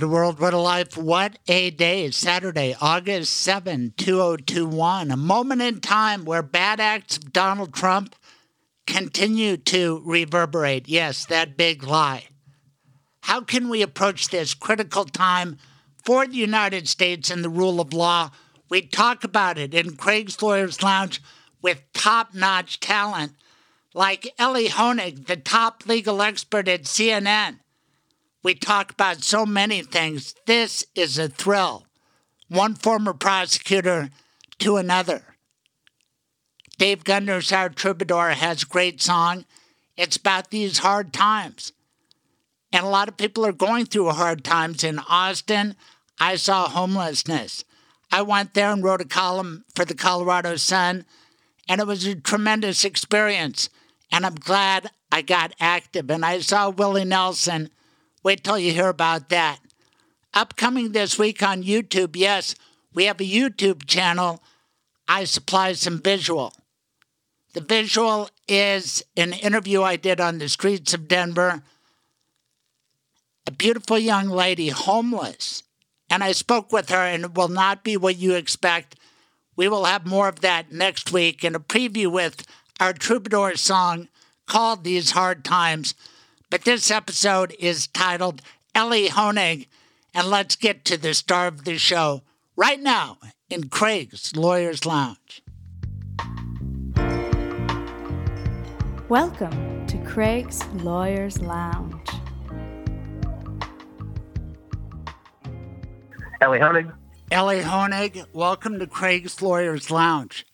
What a world, what a life, what a day. Saturday, August 7, 2021. A moment in time where bad acts of Donald Trump continue to reverberate. Yes, that big lie. How can we approach this critical time for the United States and the rule of law? We talk about it in Craig's Lawyers Lounge with top notch talent like Elie Honig, the top legal expert at CNN. We talk about so many things. This is a thrill. One former prosecutor to another. Dave Gunders, our troubadour, has a great song. It's about these hard times. And a lot of people are going through hard times. In Austin, I saw homelessness. I went there and wrote a column for the Colorado Sun, and it was a tremendous experience. And I'm glad I got active. And I saw Willie Nelson Wait till you hear about that. Upcoming this week on YouTube, yes, we have a YouTube channel. I supply some visual. The visual is an interview I did on the streets of Denver. A beautiful young lady, homeless. And I spoke with her, and it will not be what you expect. We will have more of that next week in a preview with our troubadour song called These Hard Times. But this episode is titled Elie Honig, and let's get to the star of the show right now in Craig's Lawyers Lounge. Welcome to Craig's Lawyers Lounge. Elie Honig. Elie Honig, welcome to Craig's Lawyers Lounge.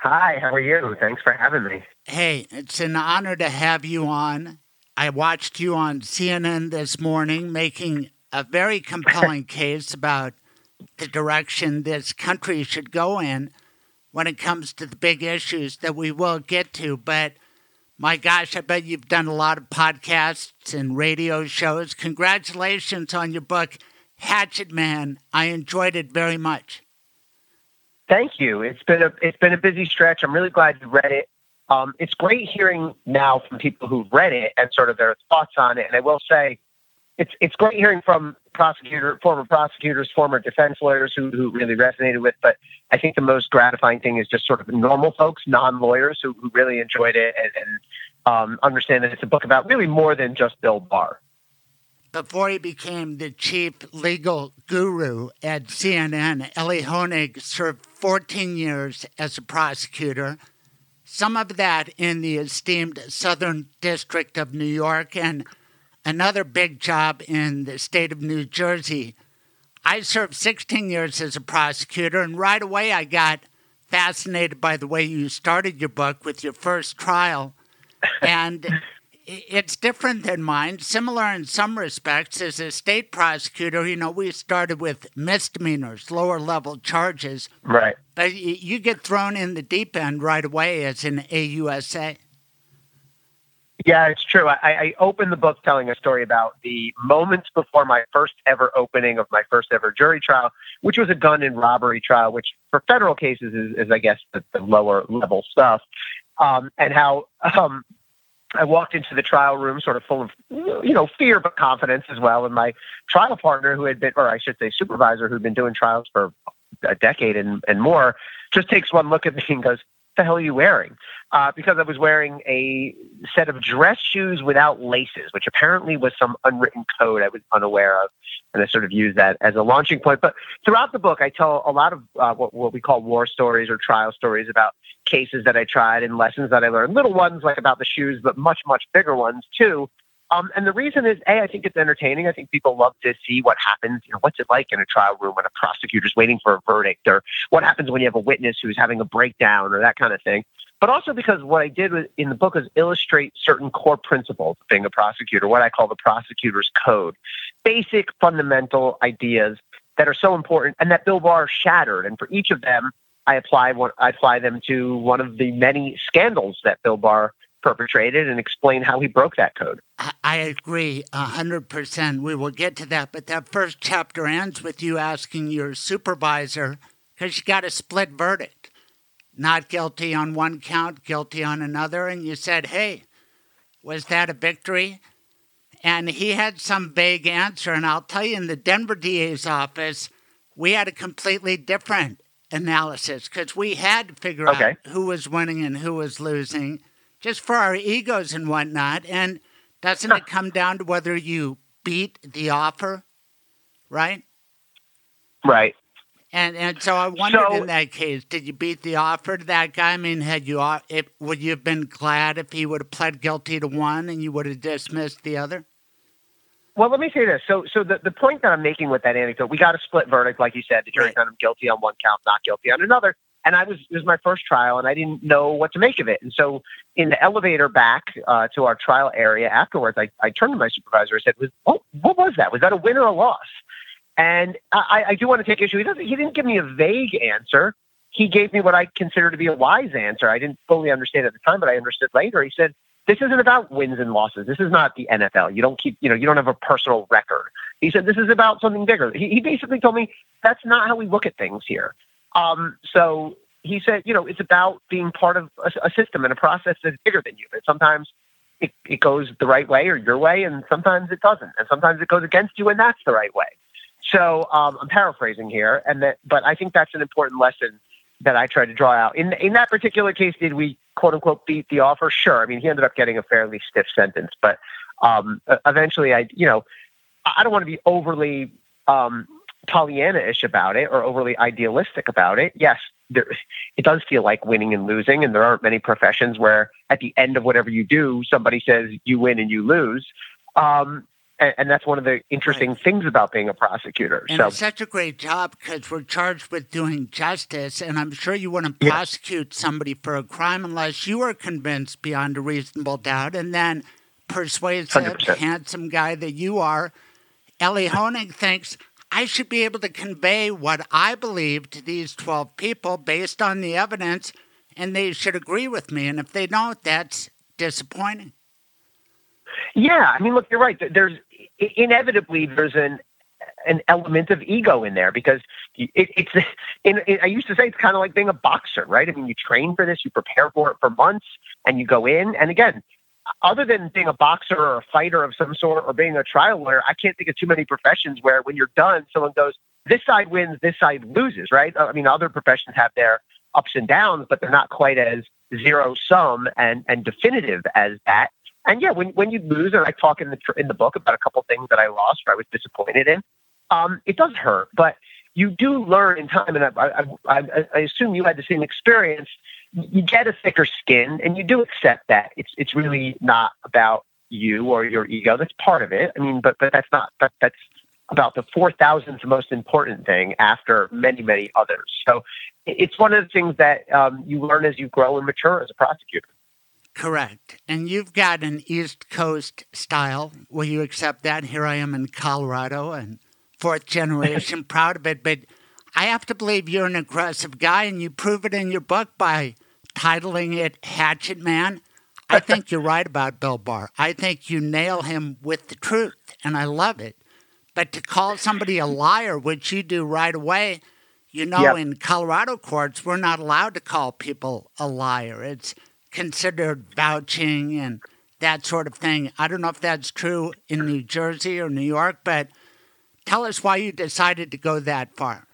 Hi, how are you? Thanks for having me. Hey, it's an honor to have you on. I watched you on CNN this morning making a very compelling case about the direction this country should go in when it comes to the big issues that we will get to. But my gosh, I bet you've done a lot of podcasts and radio shows. Congratulations on your book, Hatchet Man. I enjoyed it very much. Thank you. It's been a it's been a busy stretch. I'm really glad you read it. Um, it's great hearing now from people who've read it and sort of their thoughts on it. And I will say, it's it's great hearing from prosecutor, former prosecutors, former defense lawyers who who really resonated with. But I think the most gratifying thing is just sort of normal folks, non-lawyers who, who really enjoyed it and, and um, understand that it's a book about really more than just Bill Barr. Before he became the chief legal guru at CNN, Elie Honig served 14 years as a prosecutor some of that in the esteemed Southern District of New York, and another big job in the state of New Jersey. I served 16 years as a prosecutor, and right away I got fascinated by the way you started your book with your first trial. And it's different than mine, similar in some respects. As a state prosecutor, you know, we started with misdemeanors, lower level charges. Right. But you get thrown in the deep end right away as an AUSA. Yeah, it's true. I, I opened the book telling a story about the moments before my first ever opening of my first ever jury trial, which was a gun and robbery trial, which for federal cases is, is I guess, the, the lower level stuff. Um, and how um, I walked into the trial room sort of full of, you know, fear but confidence as well. And my trial partner, who had been, or I should say, supervisor, who'd been doing trials for a decade and, and more, just takes one look at me and goes, the hell are you wearing? Uh, because I was wearing a set of dress shoes without laces, which apparently was some unwritten code I was unaware of. And I sort of used that as a launching point. But throughout the book, I tell a lot of uh, what, what we call war stories or trial stories about cases that I tried and lessons that I learned. Little ones like about the shoes, but much, much bigger ones too. Um, and the reason is, A, I think it's entertaining. I think people love to see what happens. You know, what's it like in a trial room when a prosecutor's waiting for a verdict, or what happens when you have a witness who's having a breakdown, or that kind of thing. but also because what I did in the book is illustrate certain core principles of being a prosecutor, what I call the prosecutor's code, basic fundamental ideas that are so important and that Bill Barr shattered. And for each of them, I apply one, I apply them to one of the many scandals that Bill Barr perpetrated and explain how he broke that code. I agree 100%. We will get to that. But that first chapter ends with you asking your supervisor, because you got a split verdict not guilty on one count, guilty on another. And you said, hey, was that a victory? And he had some vague answer. And I'll tell you, in the Denver DA's office, we had a completely different analysis because we had to figure okay. out who was winning and who was losing just for our egos and whatnot. And doesn't it come down to whether you beat the offer, right? Right. And and so I wondered so, in that case, did you beat the offer to that guy? I mean, had you uh, if would you have been glad if he would have pled guilty to one and you would have dismissed the other? Well, let me say this. So, so the, the point that I'm making with that anecdote, we got a split verdict, like you said. The jury right. found him guilty on one count, not guilty on another. And I was it was my first trial, and I didn't know what to make of it. And so, in the elevator back uh, to our trial area afterwards, I, I turned to my supervisor. I said, "Was what, what was that? Was that a win or a loss?" And I, I do want to take issue. He doesn't. He didn't give me a vague answer. He gave me what I consider to be a wise answer. I didn't fully understand at the time, but I understood later. He said, "This isn't about wins and losses. This is not the NFL. You don't keep. You know, you don't have a personal record." He said, "This is about something bigger." He, he basically told me that's not how we look at things here. Um, so he said, you know, it's about being part of a, a system and a process that's bigger than you. And sometimes it, it goes the right way or your way, and sometimes it doesn't. And sometimes it goes against you, and that's the right way. So um, I'm paraphrasing here, and that, but I think that's an important lesson that I try to draw out. In in that particular case, did we quote unquote beat the offer? Sure. I mean, he ended up getting a fairly stiff sentence, but um, eventually, I you know, I don't want to be overly um, Pollyanna-ish about it or overly idealistic about it. Yes, there, it does feel like winning and losing, and there aren't many professions where at the end of whatever you do, somebody says you win and you lose. Um, and, and that's one of the interesting right. things about being a prosecutor. And so it's such a great job because we're charged with doing justice, and I'm sure you wouldn't prosecute yeah. somebody for a crime unless you are convinced beyond a reasonable doubt, and then persuasive, 100%. handsome guy that you are, Elie Honig thinks. I should be able to convey what I believe to these 12 people based on the evidence, and they should agree with me. And if they don't, that's disappointing. Yeah, I mean, look, you're right. There's inevitably there's an an element of ego in there because it, it's in, in, I used to say it's kind of like being a boxer, right? I mean, you train for this, you prepare for it for months, and you go in. And again, other than being a boxer or a fighter of some sort or being a trial lawyer, I can't think of too many professions where when you're done, someone goes, "This side wins, this side loses," right? I mean, other professions have their ups and downs, but they're not quite as zero sum and and definitive as that. And yeah, when when you lose, and I talk in the in the book about a couple things that I lost or I was disappointed in, um, it does hurt. But you do learn in time, and I, I, I, I assume you had the same experience. You get a thicker skin, and you do accept that it's it's really not about you or your ego. That's part of it. I mean, but but that's not that, that's about the four thousandth most important thing after many many others. So it's one of the things that um, you learn as you grow and mature as a prosecutor. Correct. And you've got an East Coast style. Will you accept that? Here I am in Colorado and fourth generation, proud of it. But I have to believe you're an aggressive guy, and you prove it in your book by titling it Hatchet Man. I think you're right about Bill Barr. I think you nail him with the truth, and I love it. But to call somebody a liar, which you do right away, you know, yep. in Colorado courts, we're not allowed to call people a liar. It's considered vouching and that sort of thing. I don't know if that's true in New Jersey or New York, but tell us why you decided to go that far.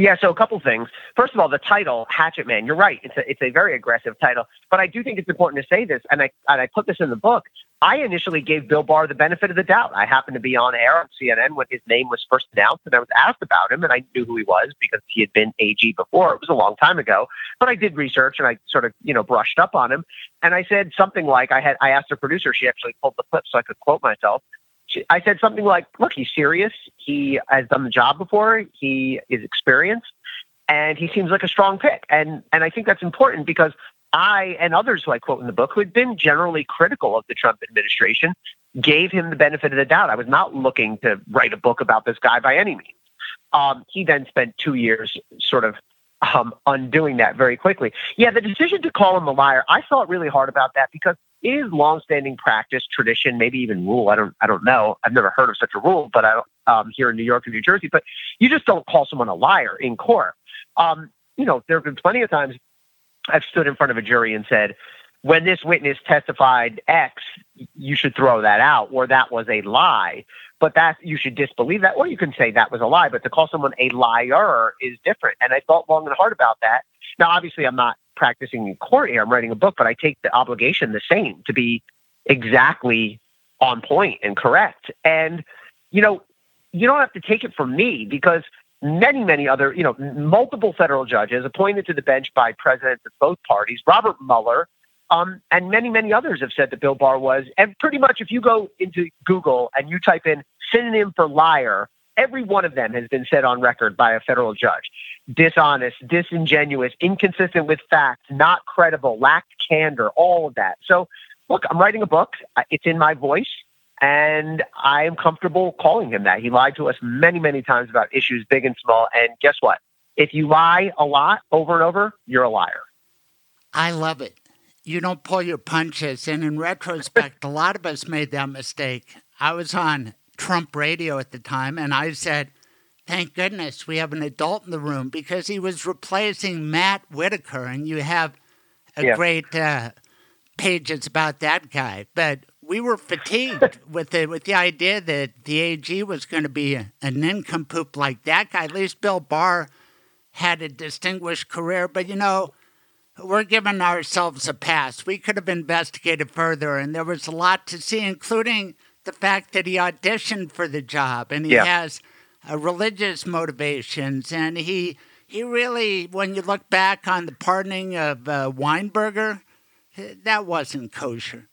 Yeah, so a couple things. First of all, the title Hatchet Man. You're right; it's a it's a very aggressive title. But I do think it's important to say this, and I and I put this in the book. I initially gave Bill Barr the benefit of the doubt. I happened to be on air on CNN when his name was first announced, and I was asked about him, and I knew who he was because he had been AG before. It was a long time ago, but I did research and I sort of you know brushed up on him, and I said something like I had I asked a producer, she actually pulled the clip so I could quote myself. I said something like, "Look, he's serious. He has done the job before. He is experienced, and he seems like a strong pick." And and I think that's important because I and others who I quote in the book who had been generally critical of the Trump administration gave him the benefit of the doubt. I was not looking to write a book about this guy by any means. Um, he then spent two years sort of um, undoing that very quickly. Yeah, the decision to call him a liar, I thought really hard about that because is longstanding practice, tradition, maybe even rule. I don't, I don't know. I've never heard of such a rule, but I um, here in New York and New Jersey. But you just don't call someone a liar in court. Um, you know, there have been plenty of times I've stood in front of a jury and said, when this witness testified X, you should throw that out, or that was a lie. But that you should disbelieve that, or you can say that was a lie. But to call someone a liar is different. And I thought long and hard about that. Now, obviously, I'm not practicing in court here. I'm writing a book, but I take the obligation the same to be exactly on point and correct. And you know, you don't have to take it from me because many, many other, you know, multiple federal judges appointed to the bench by presidents of both parties, Robert Mueller, um, and many, many others have said that Bill Barr was, and pretty much if you go into Google and you type in synonym for liar, every one of them has been said on record by a federal judge. Dishonest, disingenuous, inconsistent with facts, not credible, lacked candor, all of that. So, look, I'm writing a book. Uh, it's in my voice. And I am comfortable calling him that. He lied to us many, many times about issues big and small. And guess what? If you lie a lot over and over, you're a liar. I love it. You don't pull your punches. And in retrospect, a lot of us made that mistake. I was on Trump radio at the time, and I said, Thank goodness we have an adult in the room because he was replacing Matt Whitaker, and you have a yeah. great uh, pages about that guy. But we were fatigued with the with the idea that the AG was going to be a, a nincompoop like that guy. At least Bill Barr had a distinguished career, but you know, we're giving ourselves a pass. We could have investigated further, and there was a lot to see, including the fact that he auditioned for the job and he yeah. has uh, religious motivations, and he he really, when you look back on the pardoning of uh, Weinberger, that wasn't kosher.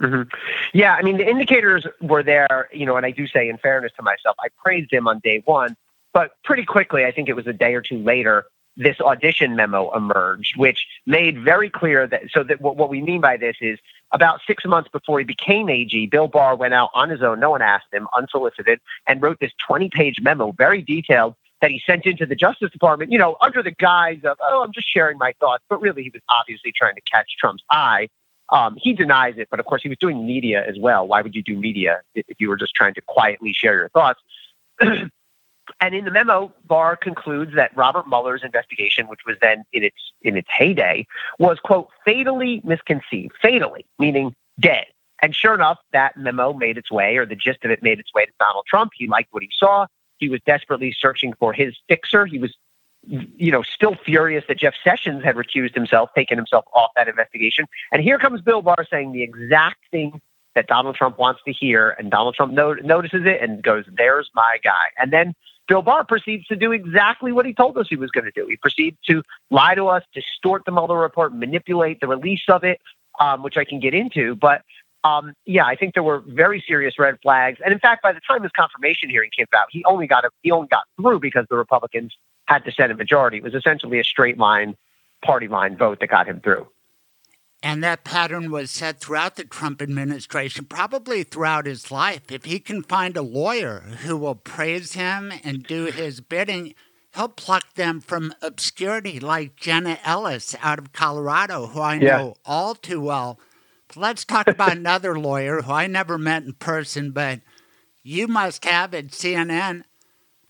Mm-hmm. Yeah, I mean, the indicators were there, you know, and I do say, in fairness to myself, I praised him on day one, but pretty quickly, I think it was a day or two later, this audition memo emerged, which made very clear that, so that what, what we mean by this is about six months before he became AG, Bill Barr went out on his own, no one asked him, unsolicited, and wrote this 20 page memo, very detailed, that he sent into the Justice Department, you know, under the guise of, oh, I'm just sharing my thoughts. But really, he was obviously trying to catch Trump's eye um, he denies it, but of course he was doing media as well. Why would you do media if you were just trying to quietly share your thoughts? and in the memo, Barr concludes that Robert Mueller's investigation, which was then in its in its heyday, was quote fatally misconceived, fatally meaning dead. And sure enough, that memo made its way, or the gist of it made its way to Donald Trump. He liked what he saw. He was desperately searching for his fixer. He was you know, still furious that Jeff Sessions had recused himself, taken himself off that investigation. And here comes Bill Barr saying the exact thing that Donald Trump wants to hear. And Donald Trump no- notices it and goes, there's my guy. And then Bill Barr proceeds to do exactly what he told us he was going to do. He proceeds to lie to us, distort the Mueller report, manipulate the release of it, um, which I can get into. But um, yeah, I think there were very serious red flags. And in fact, by the time his confirmation hearing came out, he only got a, he only got through because the Republicans had the Senate majority. It was essentially a straight line, party line vote that got him through. And that pattern was set throughout the Trump administration, probably throughout his life. If he can find a lawyer who will praise him and do his bidding, he'll pluck them from obscurity, like Jenna Ellis out of Colorado, who I yeah. know all too well. But let's talk about another lawyer who I never met in person, but you must have at CNN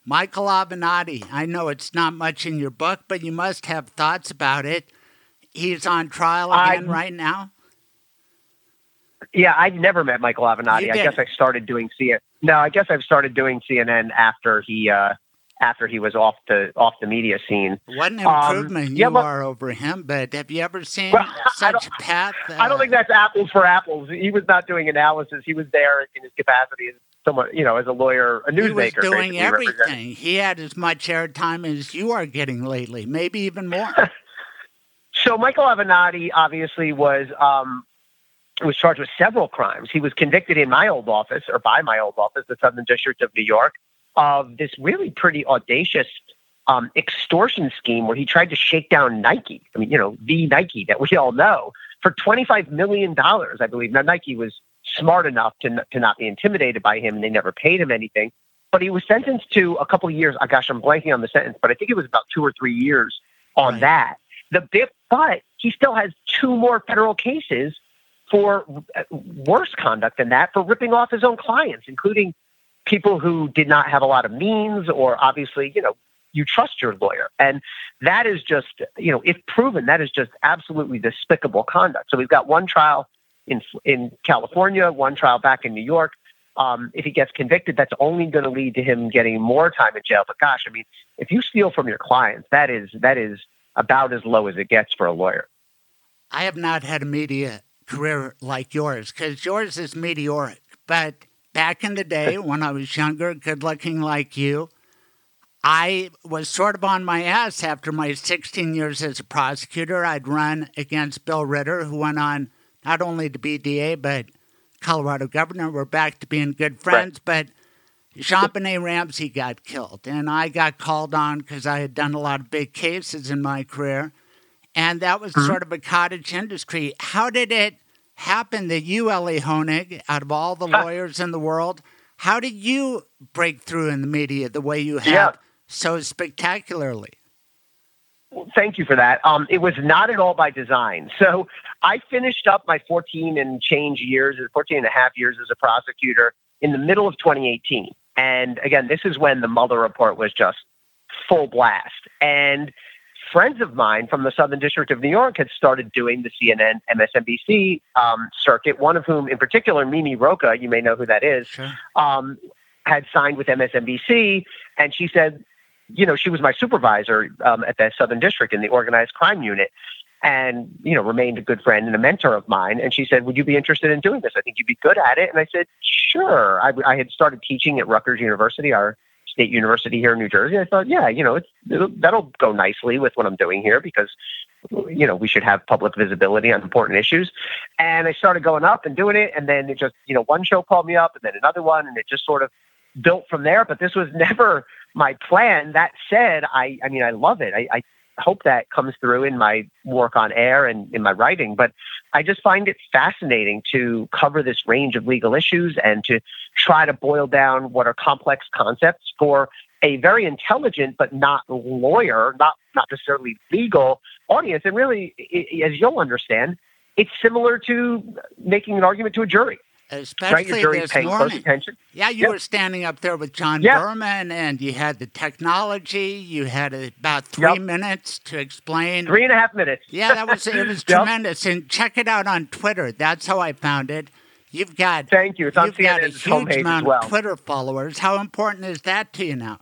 Michael Avenatti, I know it's not much in your book, but you must have thoughts about it. He's on trial again I, right now. Yeah, I've never met Michael Avenatti. I guess I started doing CNN. No, I guess I've started doing CNN after he uh, after he was off the off the media scene. What an improvement um, you yeah, are over him! But have you ever seen well, such a path? Uh, I don't think that's apples for apples. He was not doing analysis. He was there in his capacity as someone, you know, as a lawyer, a newsmaker. He was doing everything. He had as much airtime as you are getting lately, maybe even more. so Michael Avenatti obviously was um, was charged with several crimes. He was convicted in my old office, or by my old office, the Southern District of New York, of this really pretty audacious um, extortion scheme where he tried to shake down Nike. I mean, you know, the Nike that we all know for $25 million, I believe. Now, Nike was smart enough to, to not be intimidated by him and they never paid him anything. But he was sentenced to a couple of years. Oh, gosh, I'm blanking on the sentence, but I think it was about two or three years on right. that. The bit, but he still has two more federal cases for uh, worse conduct than that for ripping off his own clients, including people who did not have a lot of means or obviously, you know, you trust your lawyer. And that is just, you know, if proven, that is just absolutely despicable conduct. So we've got one trial in in California, one trial back in New York. Um, if he gets convicted, that's only going to lead to him getting more time in jail. But gosh, I mean, if you steal from your clients, that is that is about as low as it gets for a lawyer. I have not had a media career like yours because yours is meteoric. But back in the day when I was younger, good looking like you, I was sort of on my ass after my 16 years as a prosecutor. I'd run against Bill Ritter, who went on not only to be DA, but Colorado governor. We're back to being good friends. Right. But JonBenét Ramsey got killed, and I got called on because I had done a lot of big cases in my career. And that was mm-hmm. sort of a cottage industry. How did it happen that you, Elie Honig, out of all the lawyers in the world, how did you break through in the media the way you have yeah. so spectacularly? Well, thank you for that. Um, it was not at all by design. So I finished up my 14 and change years, 14 and a half years as a prosecutor in the middle of 2018. And again, this is when the Mueller report was just full blast. And friends of mine from the Southern District of New York had started doing the CNN MSNBC um, circuit, one of whom in particular, Mimi Rocah, you may know who that is, sure. um, had signed with MSNBC. And she said, you know, she was my supervisor um, at the Southern District in the organized crime unit and, you know, remained a good friend and a mentor of mine. And she said, would you be interested in doing this? I think you'd be good at it. And I said, sure. I, I had started teaching at Rutgers University, our State University here in New Jersey. I thought, yeah, you know, that'll go nicely with what I'm doing here because, you know, we should have public visibility on important issues. And I started going up and doing it. And then it just, you know, one show called me up and then another one. And it just sort of built from there. But this was never my plan. That said, I, I mean, I love it. I, I hope that comes through in my work on air and in my writing. But I just find it fascinating to cover this range of legal issues and to try to boil down what are complex concepts for a very intelligent but not lawyer, not not necessarily legal audience. And really, as you'll understand, it's similar to making an argument to a jury especially this morning. Yeah, you yep. were standing up there with John yep. Berman, and you had the technology. You had about three yep. minutes to explain. Three and a half minutes. Yeah, that was it was tremendous. And check it out on Twitter. That's how I found it. You've got thank you. It's you've got a huge amount well. of Twitter followers. How important is that to you now?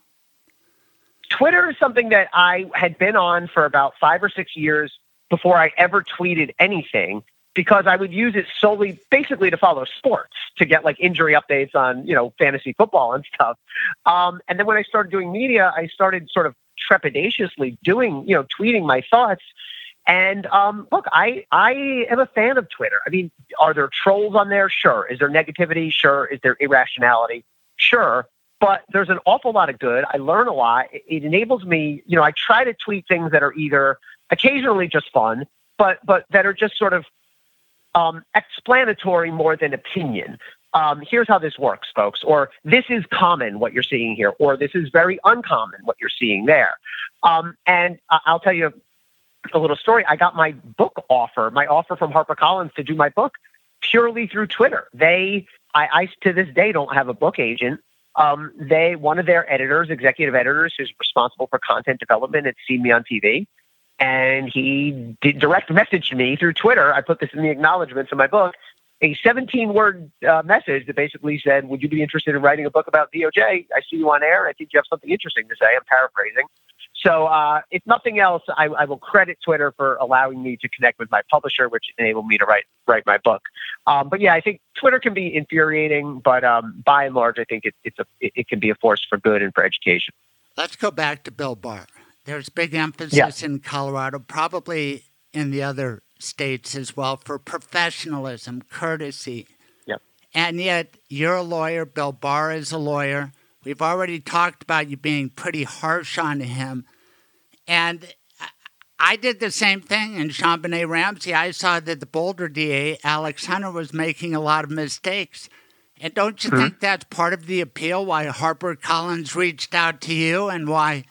Twitter is something that I had been on for about five or six years before I ever tweeted anything because I would use it solely basically to follow sports to get like injury updates on, you know, fantasy football and stuff. Um, and then when I started doing media, I started sort of trepidatiously doing, you know, tweeting my thoughts. And um, look, I I am a fan of Twitter. I mean, are there trolls on there? Sure. Is there negativity? Sure. Is there irrationality? Sure. But there's an awful lot of good. I learn a lot. It enables me, you know, I try to tweet things that are either occasionally just fun, but but that are just sort of um, explanatory more than opinion. Um, here's how this works, folks, or this is common what you're seeing here, or this is very uncommon what you're seeing there. Um, and I'll tell you a little story. I got my book offer, my offer from HarperCollins to do my book purely through Twitter. They, I, I to this day don't have a book agent. Um, they, one of their editors, executive editors, who's responsible for content development, had seen me on TV and he did direct messaged me through Twitter. I put this in the acknowledgments of my book, a 17 word uh, message that basically said, Would you be interested in writing a book about DOJ? I see you on air. I think you have something interesting to say. I'm paraphrasing. So, uh, if nothing else, I, I, will credit Twitter for allowing me to connect with my publisher, which enabled me to write write my book. Um, but yeah, I think Twitter can be infuriating, but um, by and large, I think it, it's a it, it can be a force for good and for education. Let's go back to Bill Barr. There's big emphasis yeah. in Colorado, probably in the other states as well, for professionalism, courtesy. Yep. And yet, you're a lawyer. Bill Barr is a lawyer. We've already talked about you being pretty harsh on him. And I did the same thing in JonBenét Ramsey. I saw that the Boulder DA, Alex Hunter, was making a lot of mistakes. And don't you mm-hmm. think that's part of the appeal why Harper Collins reached out to you and why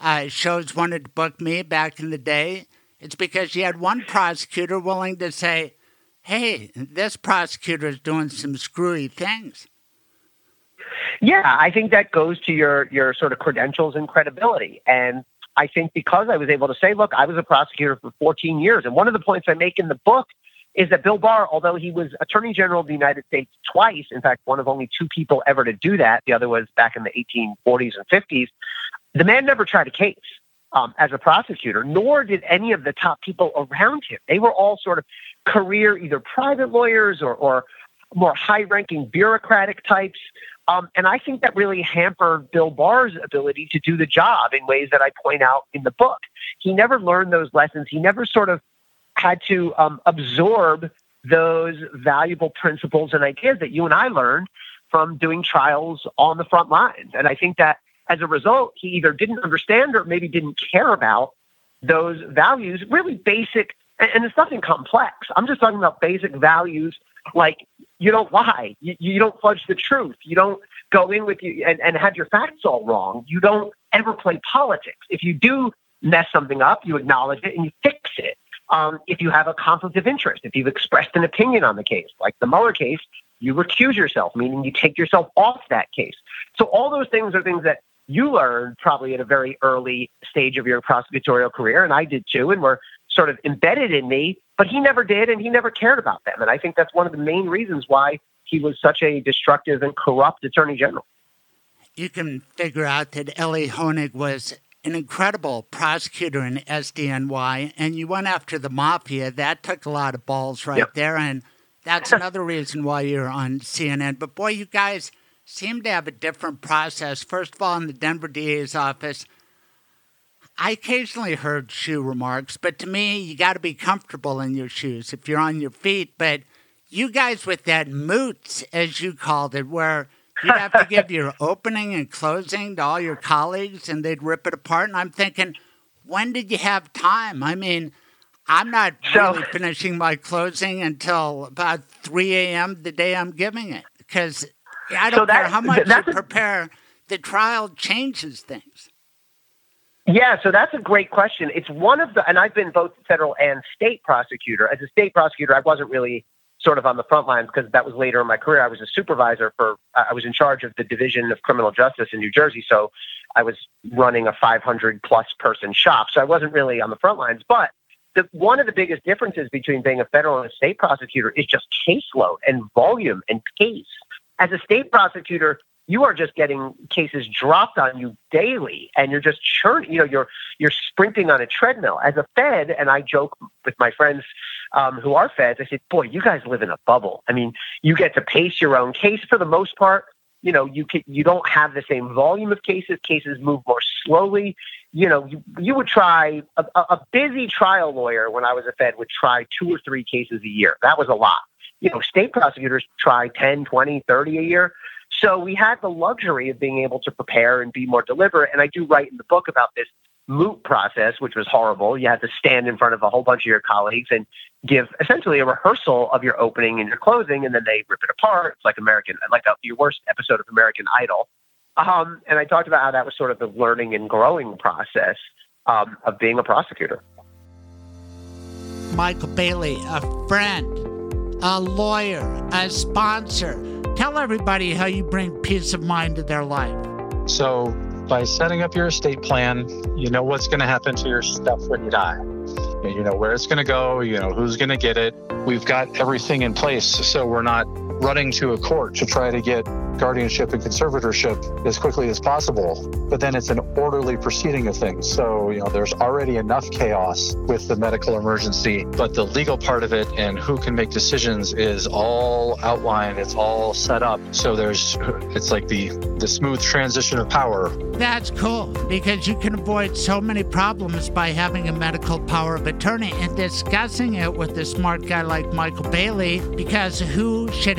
uh, shows wanted to book me back in the day? It's because you had one prosecutor willing to say, hey, this prosecutor is doing some screwy things. Yeah, I think that goes to your your sort of credentials and credibility. And I think because I was able to say, look, I was a prosecutor for 14 years. And one of the points I make in the book is that Bill Barr, although he was Attorney General of the United States twice, in fact, one of only two people ever to do that, the other was back in the 1840s and 50s, the man never tried a case um, as a prosecutor, nor did any of the top people around him. They were all sort of career, either private lawyers or, or more high ranking bureaucratic types. Um, and I think that really hampered Bill Barr's ability to do the job in ways that I point out in the book. He never learned those lessons. He never sort of had to um, absorb those valuable principles and ideas that you and I learned from doing trials on the front lines. And I think that as a result, he either didn't understand or maybe didn't care about those values, really basic, and, it's nothing complex. I'm just talking about basic values like you don't lie, you, you don't fudge the truth, you don't go in with you and, and have your facts all wrong, you don't ever play politics. If you do mess something up, you acknowledge it and you fix it. Um, if you have a conflict of interest, if you've expressed an opinion on the case, like the Mueller case, you recuse yourself, meaning you take yourself off that case. So all those things are things that you learned probably at a very early stage of your prosecutorial career, and I did too, and were sort of embedded in me, but he never did, and he never cared about them. And I think that's one of the main reasons why he was such a destructive and corrupt attorney general. You can figure out that Elie Honig was an incredible prosecutor in SDNY, and you went after the mafia. That took a lot of balls right yep. there, and that's another reason why you're on CNN. But boy, you guys seem to have a different process. First of all, in the Denver DA's office, I occasionally heard shoe remarks, but to me, you got to be comfortable in your shoes if you're on your feet. But you guys with that moots, as you called it, where you'd have to give your opening and closing to all your colleagues and they'd rip it apart. And I'm thinking, when did you have time? I mean, I'm not so, really finishing my closing until about 3 a.m. the day I'm giving it because I don't so care how much you prepare. The trial changes things. Yeah, so that's a great question. It's one of the, and I've been both federal and state prosecutor. As a state prosecutor, I wasn't really sort of on the front lines because that was later in my career. I was a supervisor for, I was in charge of the Division of Criminal Justice in New Jersey. So I was running a 500 plus person shop. So I wasn't really on the front lines. But the, one of the biggest differences between being a federal and a state prosecutor is just caseload and volume and pace. As a state prosecutor, you are just getting cases dropped on you daily and you're just churning you know you're you're sprinting on a treadmill. As a fed and i joke with my friends um, who are feds i said boy you guys live in a bubble. I mean you get to pace your own case for the most part. You know you can you don't have the same volume of cases. Cases move more slowly. You know you, you would try a, a busy trial lawyer when i was a fed would try two or three cases a year. That was a lot you know, state prosecutors try 10, 20, 30 a year. So we had the luxury of being able to prepare and be more deliberate. And I do write in the book about this moot process, which was horrible. You had to stand in front of a whole bunch of your colleagues and give essentially a rehearsal of your opening and your closing, and then they rip it apart. It's like American, like a, your worst episode of American Idol. Um, and I talked about how that was sort of the learning and growing process um, of being a prosecutor. Michael Bailey, a friend a lawyer, a sponsor. Tell everybody how you bring peace of mind to their life. So, by setting up your estate plan, you know what's going to happen to your stuff when you die. You know where it's going to go, you know who's going to get it. We've got everything in place so we're not running to a court to try to get guardianship and conservatorship as quickly as possible. But then it's an orderly proceeding of things. So, you know, there's already enough chaos with the medical emergency, but the legal part of it and who can make decisions is all outlined, it's all set up. So there's it's like the the smooth transition of power. That's cool because you can avoid so many problems by having a medical power of attorney and discussing it with a smart guy like Michael Bailey because who should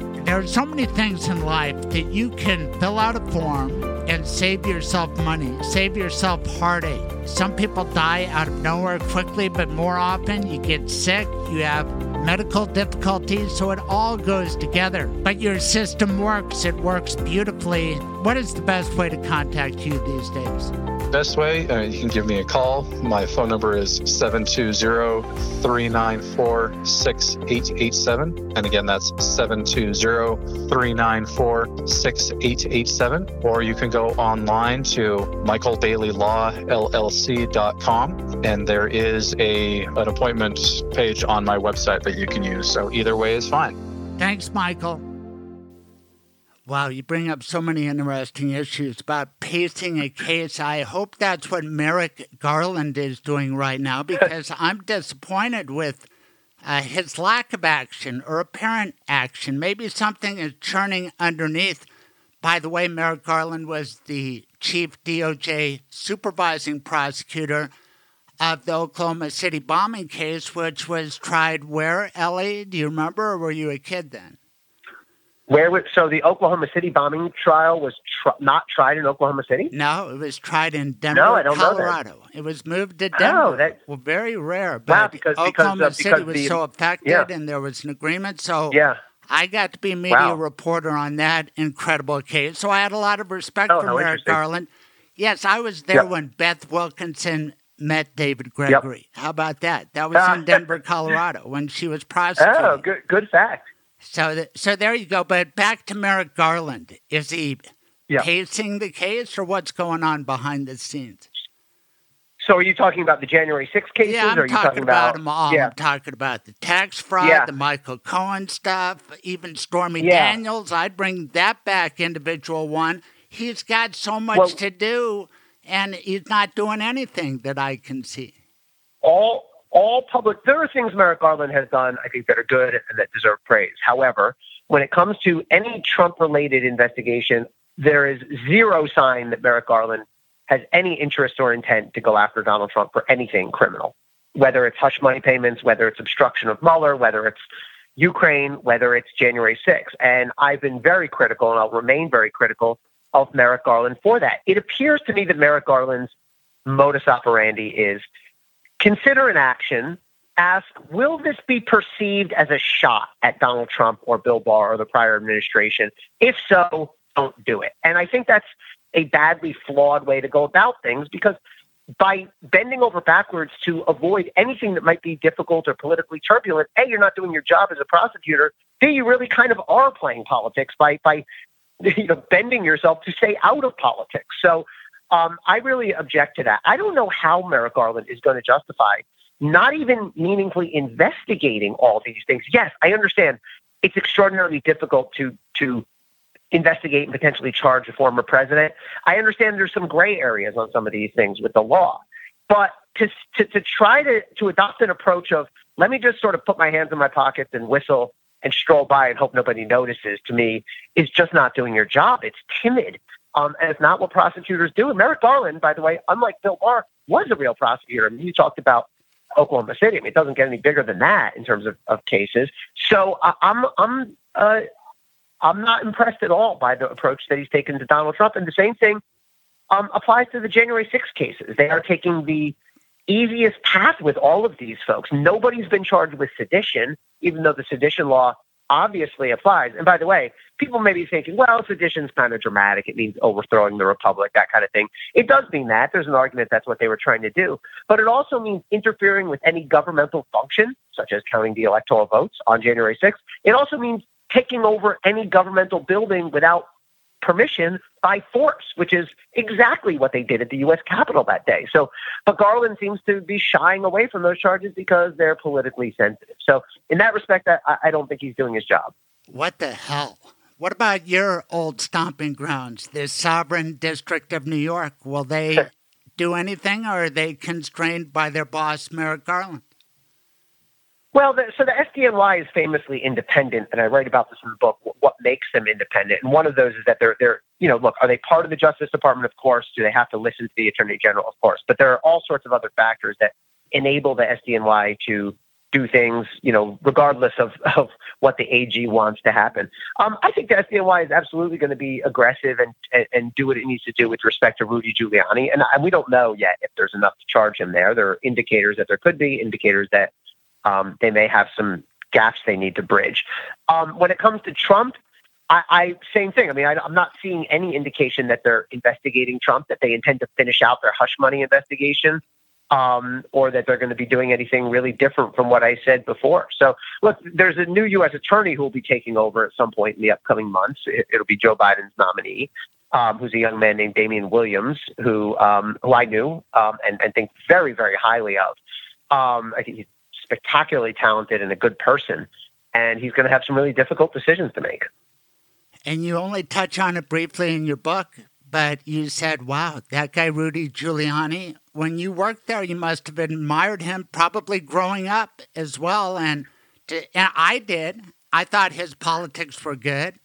There are so many things in life that you can fill out a form and save yourself money, save yourself heartache. Some people die out of nowhere quickly, but more often you get sick, you have medical difficulties, so it all goes together. But your system works, it works beautifully. What is the best way to contact you these days? Best way, uh, you can give me a call. My phone number is 720-394-6887. And again, that's 720-394-6887. Or you can go online to michaeldailyllllc.com and there is a an appointment page on my website that you can use. So either way is fine. Thanks, Michael. Wow, you bring up so many interesting issues about pacing a case. I hope that's what Merrick Garland is doing right now because I'm disappointed with uh, his lack of action or apparent action. Maybe something is churning underneath. By the way, Merrick Garland was the chief DOJ supervising prosecutor of the Oklahoma City bombing case, which was tried where, Elie? Do you remember, or were you a kid then? Where was, so the Oklahoma City bombing trial was tr- not tried in Oklahoma City? No, it was tried in Denver, no, I don't Colorado. Know that. It was moved to Denver. Oh, that, well, very rare. But wow, because, Oklahoma because, uh, City was the, so affected, yeah. and there was an agreement. So yeah. I got to be a media Wow. reporter on that incredible case. So I had a lot of respect Oh, for Merrick. Garland. Yes, I was there Yep. when Beth Wilkinson met David Gregory. How about that? That was in Denver, Colorado, when she was prosecuted. Oh, good, good fact. So, th- so there you go. But back to Merrick Garland. Is he Yeah. pacing the case, or what's going on behind the scenes? So are you talking about the January 6th cases? Yeah, I'm or are you talking, about, them all. Yeah. I'm talking about the tax fraud, Yeah. the Michael Cohen stuff, even Stormy Yeah. Daniels. I'd bring that back, individual one. He's got so much Well- to do, and he's not doing anything that I can see. all all public there are things Merrick Garland has done I think that are good and that deserve praise. However, when it comes to any Trump related investigation, there is zero sign that Merrick Garland has any interest or intent to go after Donald Trump for anything criminal. Whether it's hush money payments, whether it's obstruction of Mueller, whether it's Ukraine, whether it's January 6th. And I've been very critical and I'll remain very critical of Merrick Garland for that. It appears to me that Merrick Garland's modus operandi is consider an action, ask, will this be perceived as a shot at Donald Trump or Bill Barr or the prior administration? If so, don't do it. And I think that's a badly flawed way to go about things because by bending over backwards to avoid anything that might be difficult or politically turbulent, A, you're not doing your job as a prosecutor. B, you really kind of are playing politics by by you know bending yourself to stay out of politics. So um, I really object to that. I don't know how Merrick Garland is going to justify not even meaningfully investigating all these things. Yes, I understand it's extraordinarily difficult to to investigate and potentially charge a former president. I understand there's some gray areas on some of these things with the law, but to to, to try to to adopt an approach of let me just sort of put my hands in my pockets and whistle and stroll by and hope nobody notices to me is just not doing your job. It's timid. Um, and it's not what prosecutors do. And Merrick Garland, by the way, unlike Bill Barr, was a real prosecutor. I mean, you talked about Oklahoma City. I mean, it doesn't get any bigger than that in terms of, of cases. So I, I'm I'm uh, I'm not impressed at all by the approach that he's taken to Donald Trump. And the same thing um, applies to the January 6 cases. They are taking the easiest path with all of these folks. Nobody's been charged with sedition, even though the sedition law obviously applies. And by the way, people may be thinking, well, sedition's kind of dramatic. It means overthrowing the republic, that kind of thing. It does mean that. There's an argument that's what they were trying to do. But it also means interfering with any governmental function, such as counting the electoral votes on January 6th. It also means taking over any governmental building without permission by force, which is exactly what they did at the U.S. Capitol that day. So, but Garland seems to be shying away from those charges because they're politically sensitive. So, in that respect, I, I don't think he's doing his job. What the hell? What about your old stomping grounds, the Southern District of New York? Will they do anything, or are they constrained by their boss, Merrick Garland? Well, the, so the SDNY is famously independent, and I write about this in the book. What makes them independent? And one of those is that they're they're you know look, are they part of the Justice Department? Of course. Do they have to listen to the Attorney General? Of course. But there are all sorts of other factors that enable the SDNY to do things, you know, regardless of, of what the AG wants to happen. Um, I think the SDNY is absolutely going to be aggressive and, and, and do what it needs to do with respect to Rudy Giuliani. And, and we don't know yet if there's enough to charge him there. There are indicators that there could be, indicators that um, they may have some gaps they need to bridge. Um, when it comes to Trump, I, I same thing. I mean, I, I'm not seeing any indication that they're investigating Trump, that they intend to finish out their hush money investigation um, or that they're going to be doing anything really different from what I said before. So, look, there's a new U.S. attorney who will be taking over at some point in the upcoming months. It, will be Joe Biden's nominee, um, who's a young man named Damian Williams, who um, who I knew um, and, and think very, very highly of. Um, I think he's spectacularly talented and a good person, and he's going to have some really difficult decisions to make. And you only touch on it briefly in your book, but you said, wow, that guy Rudy Giuliani, when you worked there, you must have admired him probably growing up as well. And, to, and I did. I thought his politics were good.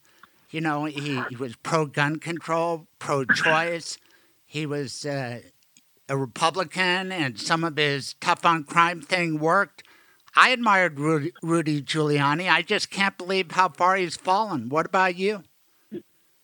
You know, he, he was pro gun control, pro choice. He was uh, a Republican, and some of his tough on crime thing worked. I admired Rudy, Rudy Giuliani. I just can't believe how far he's fallen. What about you?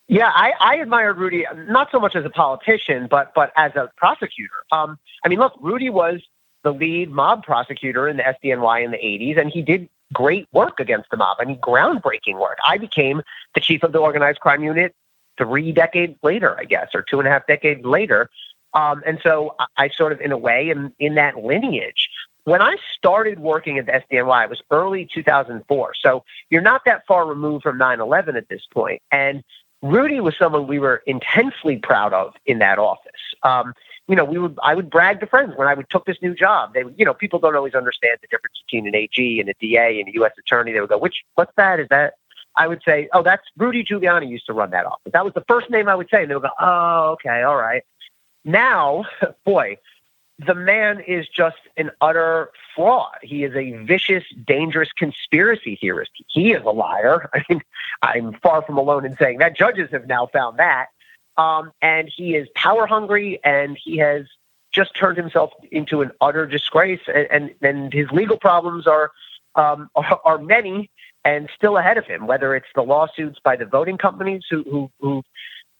Yeah, I, I admired Rudy not so much as a politician, but but as a prosecutor. Um, I mean, look, Rudy was the lead mob prosecutor in the SDNY in the 80s, and he did great work against the mob. I mean, groundbreaking work. I became the chief of the organized crime unit three decades later, I guess, or two and a half decades later. Um, and so I, I sort of, in a way, am in that lineage. When I started working at the SDNY, it was early 2004. So you're not that far removed from 9 11 at this point. And Rudy was someone we were intensely proud of in that office. Um, you know, we would I would brag to friends when I would took this new job. They, you know, people don't always understand the difference between an AG and a DA and a U.S. attorney. They would go, "Which? What's that? Is that?" I would say, "Oh, that's Rudy Giuliani used to run that office." That was the first name I would say, and they would go, "Oh, okay, all right." Now, boy, the man is just an utter fraud. He is a vicious, dangerous conspiracy theorist. He is a liar. I mean, I'm far from alone in saying that. Judges have now found that. Um, and he is power hungry and he has just turned himself into an utter disgrace. And, and, and his legal problems are, um, are, are, many and still ahead of him, whether it's the lawsuits by the voting companies who, who, who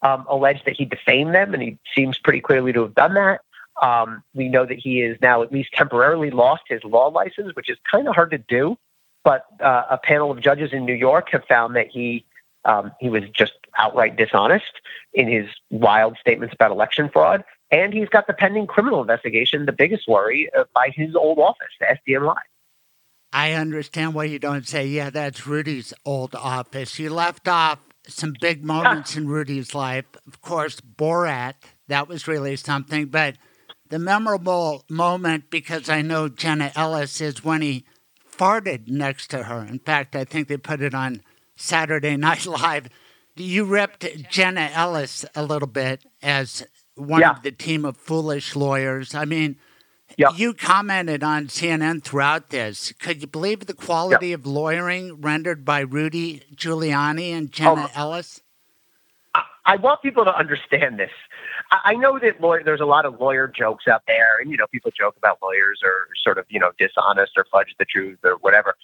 um, allege that he defamed them, and he seems pretty clearly to have done that. Um, we know that he is now at least temporarily lost his law license, which is kind of hard to do. But uh, a panel of judges in New York have found that he um, he was just outright dishonest in his wild statements about election fraud, and he's got the pending criminal investigation, the biggest worry, uh, by his old office, the SDNY. I understand why you don't say, yeah, that's Rudy's old office. You left off some big moments in Rudy's life. Of course, Borat, that was really something, but the memorable moment, because I know Jenna Ellis, is when he farted next to her. In fact, I think they put it on Saturday Night Live. You ripped Jenna Ellis a little bit as one yeah. of the team of foolish lawyers. I mean, yeah. you commented on CNN throughout this. Could you believe the quality yeah. of lawyering rendered by Rudy Giuliani and oh. Jenna oh, Ellis? I want people to understand this. I know that lawyer, there's a lot of lawyer jokes out there, and you know people joke about lawyers are sort of you know dishonest or fudge the truth or whatever.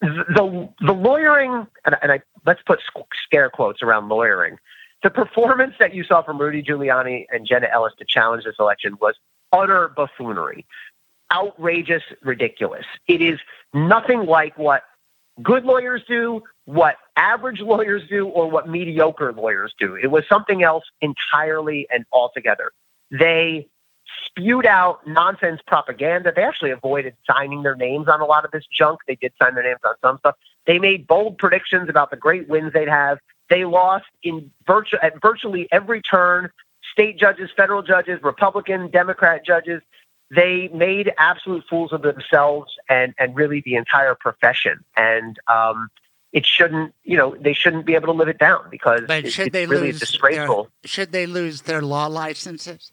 The the lawyering, and, and I let's put scare quotes around lawyering. The performance that you saw from Rudy Giuliani and Jenna Ellis to challenge this election was utter buffoonery, outrageous, ridiculous. It is nothing like what good lawyers do, what average lawyers do, or what mediocre lawyers do. It was something else entirely and altogether. They spewed out nonsense propaganda. They actually avoided signing their names on a lot of this junk. They did sign their names on some stuff. They made bold predictions about the great wins they'd have. They lost in virtu- at virtually every turn. State judges, federal judges, Republican, Democrat judges they made absolute fools of themselves and and really the entire profession. And um, it shouldn't, you know, they shouldn't be able to live it down because But it- should it's they really lose disgraceful. Their, should they lose their law licenses?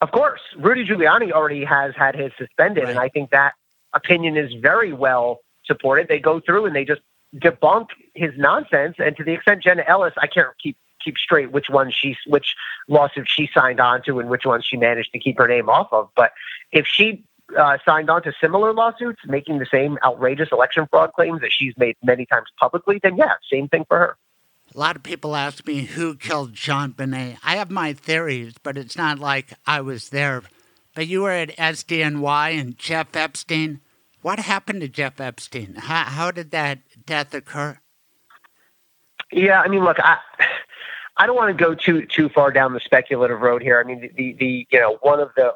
Of course, Rudy Giuliani already has had his suspended, and I think that opinion is very well supported. They go through and they just debunk his nonsense, and to the extent Jenna Ellis, I can't keep keep straight which one she which lawsuit she signed on to and which ones she managed to keep her name off of. But if she uh, signed on to similar lawsuits making the same outrageous election fraud claims that she's made many times publicly, then yeah, same thing for her. A lot of people ask me who killed JonBenét. I have my theories, but it's not like I was there. But you were at SDNY and Jeff Epstein. What happened to Jeff Epstein? How, how did that death occur? Yeah, I mean, look, I I don't want to go too too far down the speculative road here. I mean, the, the the you know one of the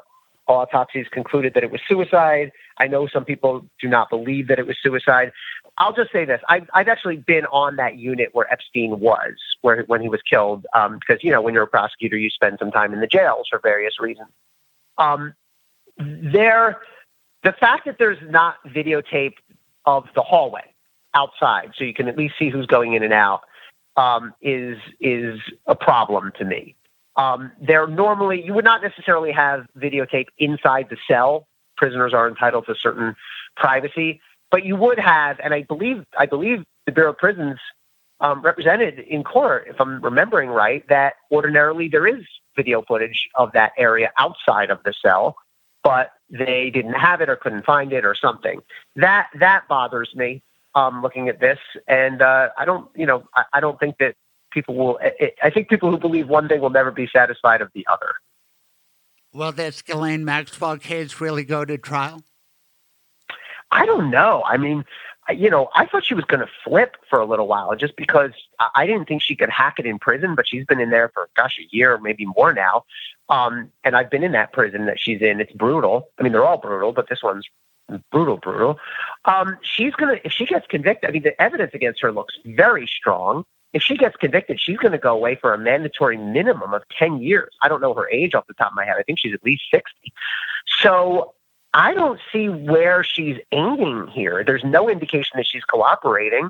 autopsies concluded that it was suicide. I know some people do not believe that it was suicide. I'll just say this: I've I've actually been on that unit where Epstein was, where when he was killed, because you know when you're a prosecutor, you spend some time in the jails for various reasons. Um, there, the fact that there's not videotape of the hallway outside, so you can at least see who's going in and out, um, is is a problem to me. Um, there normally you would not necessarily have videotape inside the cell. Prisoners are entitled to certain privacy, but you would have, and I believe I believe the Bureau of Prisons um, represented in court, if I'm remembering right, that ordinarily there is video footage of that area outside of the cell, but they didn't have it or couldn't find it or something. That that bothers me. Um, looking at this, and uh, I don't, you know, I, I don't think that people will. I, think people who believe one thing will never be satisfied of the other. Will this Ghislaine Maxwell case really go to trial? I don't know. I mean, you know, I thought she was going to flip for a little while just because I- I didn't think she could hack it in prison, but she's been in there for, gosh, a year, maybe more now. Um, and I've been in that prison that she's in. It's brutal. I mean, they're all brutal, but this one's brutal, brutal. Um, she's going to, if she gets convicted, I mean, the evidence against her looks very strong. If she gets convicted, she's going to go away for a mandatory minimum of 10 years. I don't know her age off the top of my head. I think she's at least 60. So I don't see where she's aiming here. There's no indication that she's cooperating.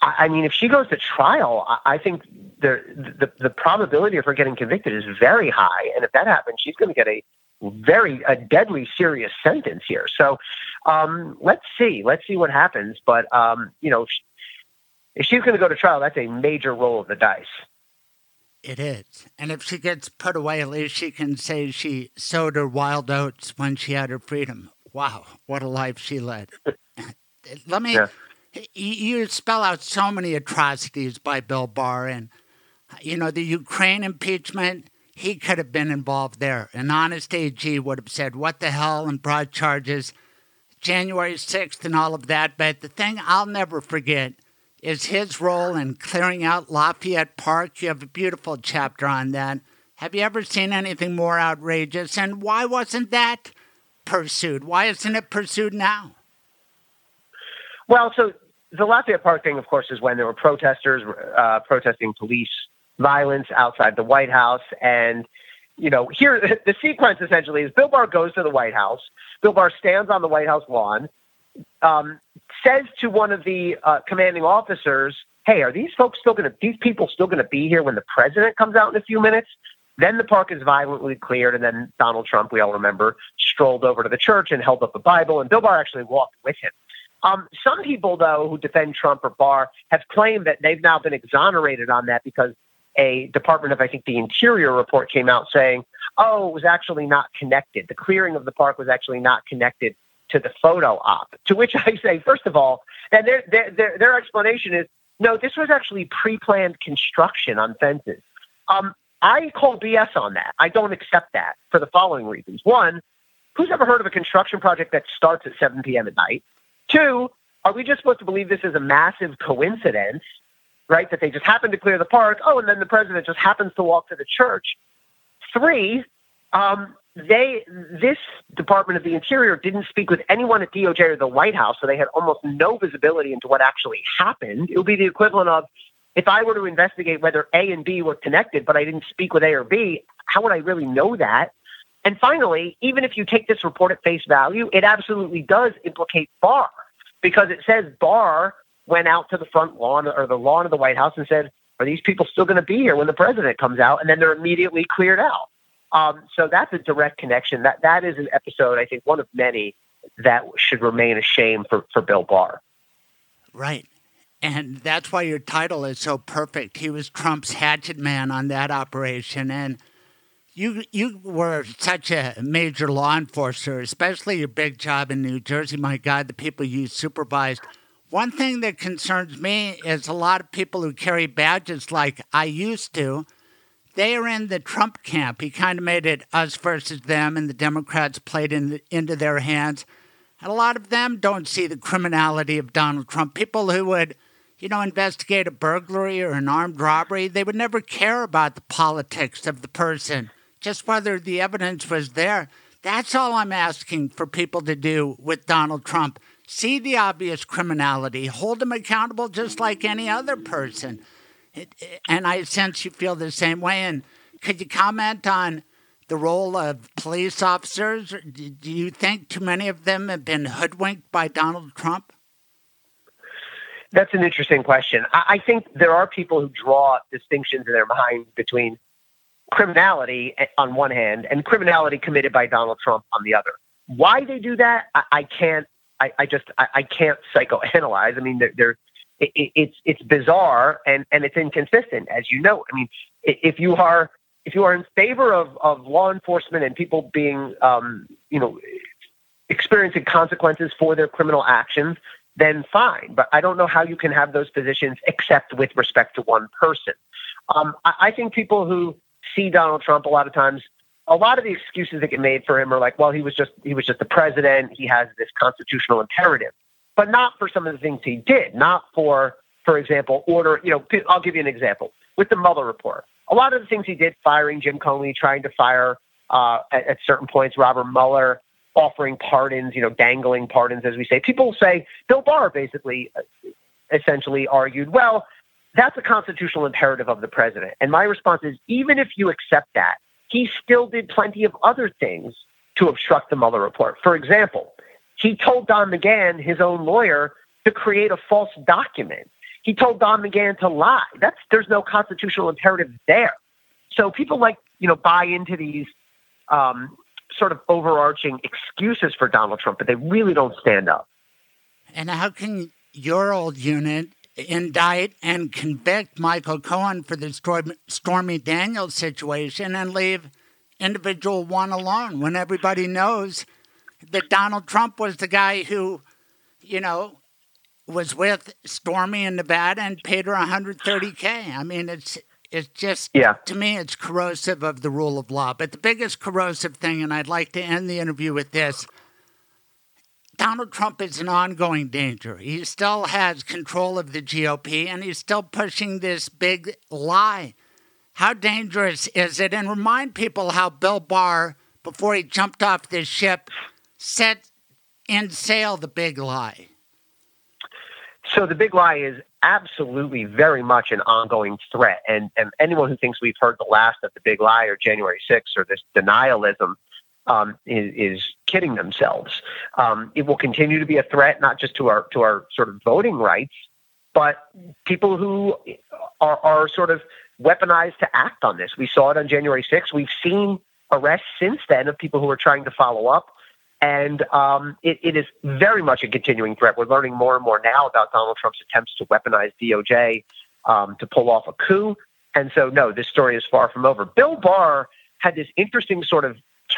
I mean, if she goes to trial, I I think the, the the probability of her getting convicted is very high, and if that happens, she's going to get a very a deadly serious sentence here. So um, let's see, let's see what happens. But um, you know, if she's going to go to trial, that's a major roll of the dice. It is. And if she gets put away, at least she can say she sowed her wild oats when she had her freedom. Wow, what a life she led. Let me. Yeah. You spell out so many atrocities by Bill Barr, and you know the Ukraine impeachment. He could have been involved there. An honest AG would have said, "What the hell?" and brought charges. January sixth and all of that. But the thing I'll never forget is his role in clearing out Lafayette Park. You have a beautiful chapter on that. Have you ever seen anything more outrageous? And why wasn't that pursued? Why isn't it pursued now? Well, so the Lafayette Park thing, of course, is when there were protesters uh, protesting police violence outside the White House. And, you know, here, the sequence essentially is Bill Barr goes to the White House. Bill Barr stands on the White House lawn, um, says to one of the uh, commanding officers, Hey, are these folks still going to, these people still going to be here when the president comes out in a few minutes? Then the park is violently cleared, and then Donald Trump, we all remember, strolled over to the church and held up a Bible, and Bill Barr actually walked with him. Um, some people, though, who defend Trump or Barr have claimed that they've now been exonerated on that because a Department of, I think, the Interior report came out saying, oh, it was actually not connected. The clearing of the park was actually not connected to the photo op. To which I say, first of all, and their, their, their, explanation is, no, this was actually pre-planned construction on fences. Um, I call BS on that. I don't accept that for the following reasons. One, who's ever heard of a construction project that starts at 7 p.m. at night? Two, are we just supposed to believe this is a massive coincidence, right? That they just happen to clear the park. Oh, and then the president just happens to walk to the church. Three, um, they this Department of the Interior didn't speak with anyone at DOJ or the White House, so they had almost no visibility into what actually happened. It would be the equivalent of if I were to investigate whether A and B were connected, but I didn't speak with A or B, how would I really know that? And finally, even if you take this report at face value, it absolutely does implicate Barr because it says Barr went out to the front lawn or the lawn of the White House and said, "Are these people still going to be here when the president comes out?" And then they're immediately cleared out. Um, so that's a direct connection. That that is an episode, I think, one of many that should remain a shame for for Bill Barr. Right. And that's why your title is so perfect. He was Trump's hatchet man on that operation. And you you were such a major law enforcer, especially your big job in New Jersey. My God, the people you supervised. One thing that concerns me is a lot of people who carry badges like I used to. They are in the Trump camp. He kind of made it us versus them, and the Democrats played in the, into their hands. And a lot of them don't see the criminality of Donald Trump. People who would you know, investigate a burglary or an armed robbery, they would never care about the politics of the person, just whether the evidence was there. That's all I'm asking for people to do with Donald Trump. See the obvious criminality, hold him accountable just like any other person. And I sense you feel the same way. And could you comment on the role of police officers? Do you think too many of them have been hoodwinked by Donald Trump? That's an interesting question. I, think there are people who draw distinctions in their minds between criminality eh, on one hand and criminality committed by Donald Trump on the other. Why they do that, I, can't. I, just I, I, can't psychoanalyze. I mean, they're, they're it, it's it's bizarre and and it's inconsistent, as you know. I mean, if you are if you are in favor of of law enforcement and people being um, you know experiencing consequences for their criminal actions, then fine. But I don't know how you can have those positions except with respect to one person. Um, I, I think people who see Donald Trump a lot of times, a lot of the excuses that get made for him are like, well, he was just he was just the president. He has this constitutional imperative, but not for some of the things he did. Not for, for example, order. You know, I'll give you an example with the Mueller report. A lot of the things he did, firing Jim Comey, trying to fire uh, at, at certain points Robert Mueller, offering pardons, you know, dangling pardons, as we say. People say Bill Barr basically uh, essentially argued, well, that's a constitutional imperative of the president. And my response is even if you accept that, he still did plenty of other things to obstruct the Mueller report. For example, he told Don McGahn, his own lawyer, to create a false document. He told Don McGahn to lie. That's there's no constitutional imperative there. So people like you know buy into these um, sort of overarching excuses for Donald Trump, but they really don't stand up. And how can your old unit indict and convict Michael Cohen for the Stormy Daniels situation and leave individual one alone when everybody knows that Donald Trump was the guy who, you know, was with Stormy in Nevada and paid her 130K? I mean, it's it's just, yeah. to me, it's corrosive of the rule of law. But the biggest corrosive thing, and I'd like to end the interview with this Donald Trump is an ongoing danger. He still has control of the GOP, and he's still pushing this big lie. How dangerous is it? And remind people how Bill Barr, before he jumped off this ship, set in sail the big lie. So the big lie is absolutely very much an ongoing threat. And, and anyone who thinks we've heard the last of the big lie or January 6th or this denialism um, is, is, kidding themselves. Um, it will continue to be a threat, not just to our to our sort of voting rights, but people who are, are sort of weaponized to act on this. We saw it on January 6th. We've seen arrests since then of people who are trying to follow up. And um, it, it is very much a continuing threat. We're learning more and more now about Donald Trump's attempts to weaponize DOJ um, to pull off a coup. And so, no, this story is far from over. Bill Barr had this interesting sort of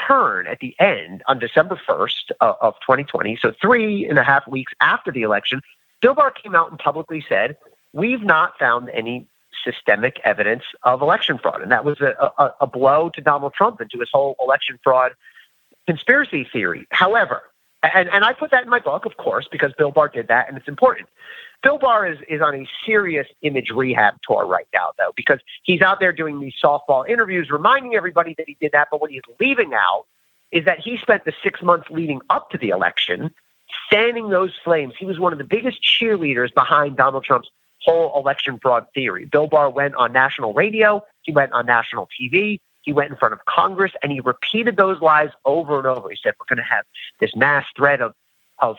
turn at the end on December 1st of, of 2020. So, three and a half weeks after the election, Bill Barr came out and publicly said, We've not found any systemic evidence of election fraud. And that was a, a, a blow to Donald Trump and to his whole election fraud conspiracy theory. However, and, and I put that in my book, of course, because Bill Barr did that and it's important. Bill Barr is, is on a serious image rehab tour right now, though, because he's out there doing these softball interviews, reminding everybody that he did that. But what he's leaving out is that he spent the six months leading up to the election fanning those flames. He was one of the biggest cheerleaders behind Donald Trump's whole election fraud theory. Bill Barr went on national radio, he went on national TV, he went in front of Congress and he repeated those lies over and over. He said, We're going to have this mass threat of of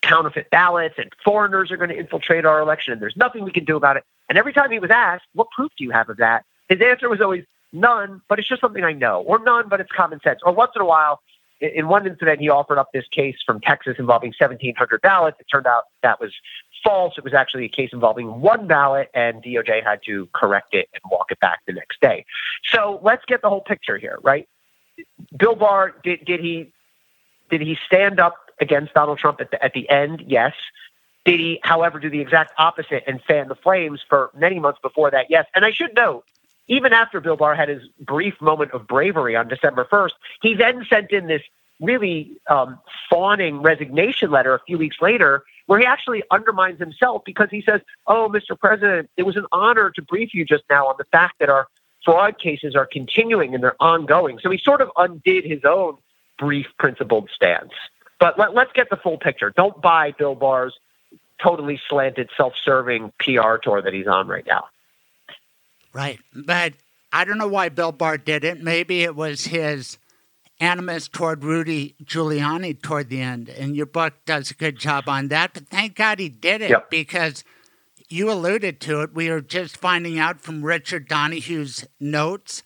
counterfeit ballots and foreigners are going to infiltrate our election and there's nothing we can do about it. And every time he was asked, what proof do you have of that? His answer was always none, but it's just something I know, or none, but it's common sense. Or once in a while, in one incident, he offered up this case from Texas involving 1,700 ballots. It turned out that was false. It was actually a case involving one ballot, and DOJ had to correct it and walk it back the next day. So let's get the whole picture here, right? Bill Barr did did he did he stand up against Donald Trump at the, at the end? Yes. Did he, however, do the exact opposite and fan the flames for many months before that? Yes. And I should note, even after Bill Barr had his brief moment of bravery on December 1st, he then sent in this really um, fawning resignation letter a few weeks later where he actually undermines himself because he says, Oh, Mr. President, it was an honor to brief you just now on the fact that our fraud cases are continuing and they're ongoing. So he sort of undid his own brief principled stance. But let, us get the full picture. Don't buy Bill Barr's totally slanted, self serving PR tour that he's on right now. Right. But I don't know why Bill Barr did it. Maybe it was his animus toward Rudy Giuliani toward the end. And your book does a good job on that. But thank God he did it yep. because you alluded to it. We were just finding out from Richard Donoghue's notes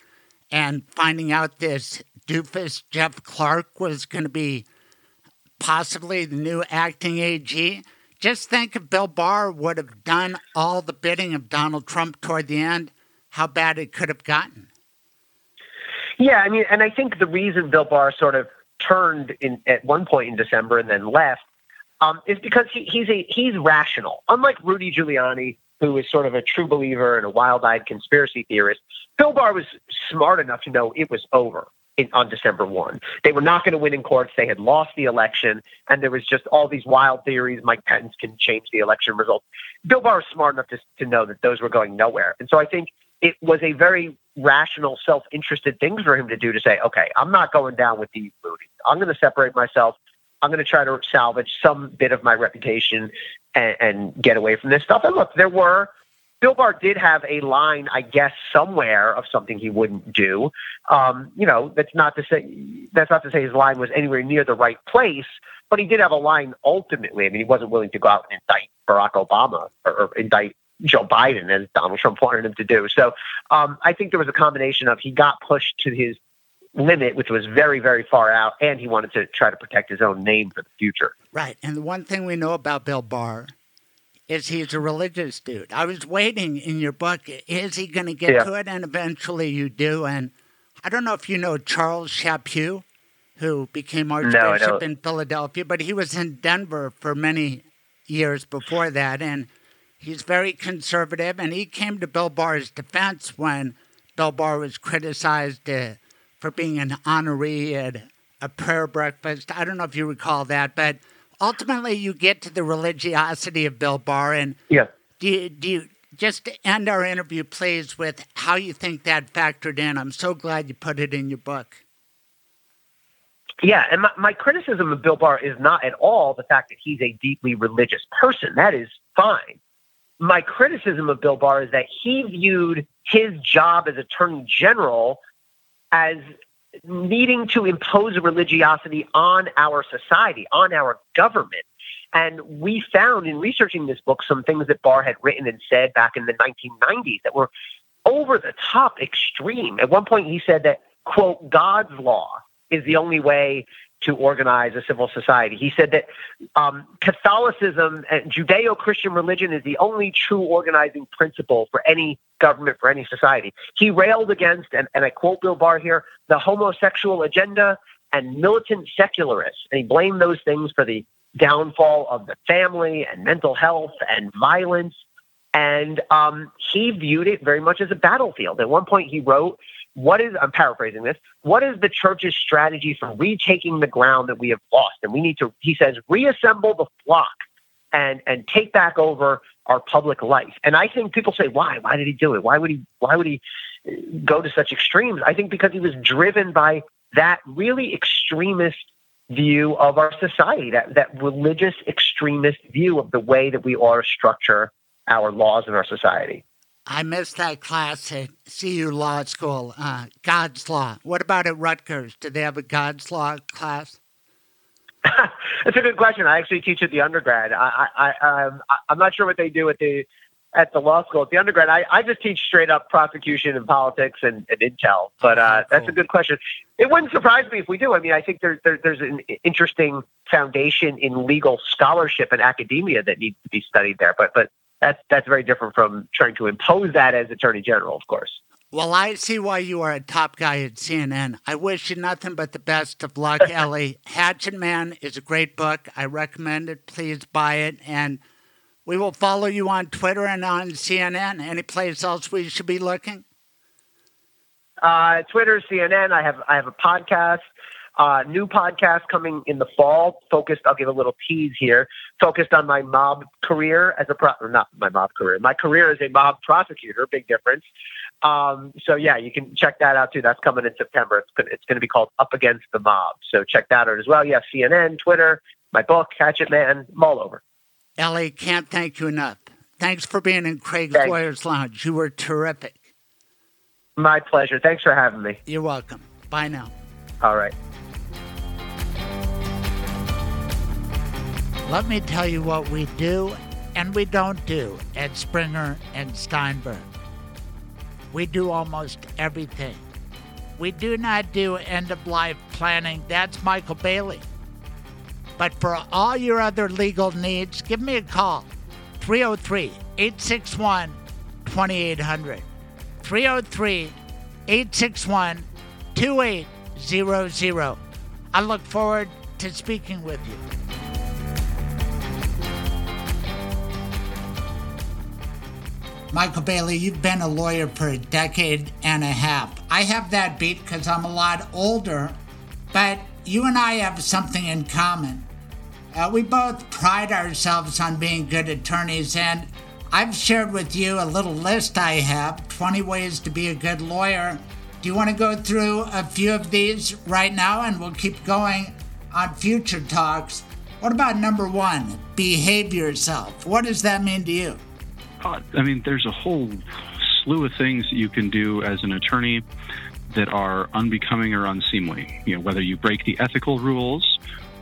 and finding out this doofus Jeff Clark was going to be possibly the new acting AG. Just think if Bill Barr would have done all the bidding of Donald Trump toward the end, how bad it could have gotten. Yeah, I mean, and I think the reason Bill Barr sort of turned in at one point in December and then left um, is because he, he's a he's rational. Unlike Rudy Giuliani, who is sort of a true believer and a wild-eyed conspiracy theorist, Bill Barr was smart enough to know it was over in, on December 1. They were not going to win in courts. They had lost the election, and there was just all these wild theories. Mike Pence can change the election results. Bill Barr was smart enough to, to know that those were going nowhere. And so I think it was a very rational, self interested things for him to do to say, okay, I'm not going down with these movies. I'm going to separate myself. I'm going to try to salvage some bit of my reputation and, and get away from this stuff. And look, there were Bill Barr did have a line, I guess, somewhere of something he wouldn't do. Um, you know, that's not to say that's not to say his line was anywhere near the right place, but he did have a line ultimately. I mean, he wasn't willing to go out and indict Barack Obama or, or indict Joe Biden as Donald Trump wanted him to do. So um, I think there was a combination of he got pushed to his limit, which was very, very far out, and he wanted to try to protect his own name for the future. Right. And the one thing we know about Bill Barr is he's a religious dude. I was waiting in your book, is he going to get yeah. to it? And eventually you do. And I don't know if you know Charles Chaput, who became Archbishop no, in Philadelphia, but he was in Denver for many years before that. And he's very conservative. And he came to Bill Barr's defense when Bill Barr was criticized uh, for being an honoree at a prayer breakfast. I don't know if you recall that, but ultimately you get to the religiosity of Bill Barr. And yeah. do you, do you just to end our interview, please, with how you think that factored in? I'm so glad you put it in your book. Yeah, and my, my criticism of Bill Barr is not at all the fact that he's a deeply religious person. That is fine. My criticism of Bill Barr is that he viewed his job as Attorney General as needing to impose religiosity on our society, on our government. And we found in researching this book some things that Barr had written and said back in the 1990s that were over the top extreme. At one point, he said that, quote, God's law is the only way to organize a civil society. He said that um, Catholicism and Judeo Christian religion is the only true organizing principle for any government, for any society. He railed against, and, and I quote Bill Barr here, the homosexual agenda and militant secularists. And he blamed those things for the downfall of the family and mental health and violence. And um, he viewed it very much as a battlefield. At one point, he wrote what is I'm paraphrasing this, what is the church's strategy for retaking the ground that we have lost? And we need to, he says, reassemble the flock and and take back over our public life. And I think people say, why? Why did he do it? Why would he why would he uh, go to such extremes? I think because he was driven by that really extremist view of our society, that, that religious extremist view of the way that we ought to structure our laws in our society. I missed that class at CU Law School, uh, God's Law. What about at Rutgers? Do they have a God's Law class? That's a good question. I actually teach at the undergrad. I, I, um, I'm not sure what they do at the at the law school. At the undergrad, I, I just teach straight up prosecution and politics and, and intel. But uh, cool. that's a good question. It wouldn't surprise me if we do. I mean, I think there, there, there's an interesting foundation in legal scholarship and academia that needs to be studied there. But but that's that's very different from trying to impose that as attorney general, of course. Well, I see why you are a top guy at CNN. I wish you nothing but the best of luck, Elie. Hatchet Man is a great book. I recommend it. Please buy it. And we will follow you on Twitter and on CNN. Any place else we should be looking? Uh, Twitter, CNN. I have I have a podcast, uh, new podcast coming in the fall. Focused. I'll give a little tease here. Focused on my mob career as a pro. Not my mob career. My career as a mob prosecutor. Big difference. Um, so yeah, you can check that out too. That's coming in September. It's gonna, it's to be called Up Against the Mob. So check that out as well. Yeah, CNN, Twitter, my book, Hatchet Man, I'm all over. Elie, can't thank you enough. Thanks for being in Craig's Thanks. Lawyers Lounge. You were terrific. My pleasure. Thanks for having me. You're welcome. Bye now. All right. Let me tell you what we do and we don't do at Springer and Steinberg. We do almost everything. We do not do end of life planning. That's Michael Bailey. But for all your other legal needs, give me a call 303 861 2800. 303 861 2800. I look forward to speaking with you. Michael Bailey, you've been a lawyer for a decade and a half. I have that beat because I'm a lot older, but you and I have something in common. Uh, we both pride ourselves on being good attorneys, and I've shared with you a little list I have 20 ways to be a good lawyer. Do you want to go through a few of these right now, and we'll keep going on future talks? What about number one? Behave yourself. What does that mean to you? Uh, I mean, there's a whole slew of things that you can do as an attorney that are unbecoming or unseemly. You know, whether you break the ethical rules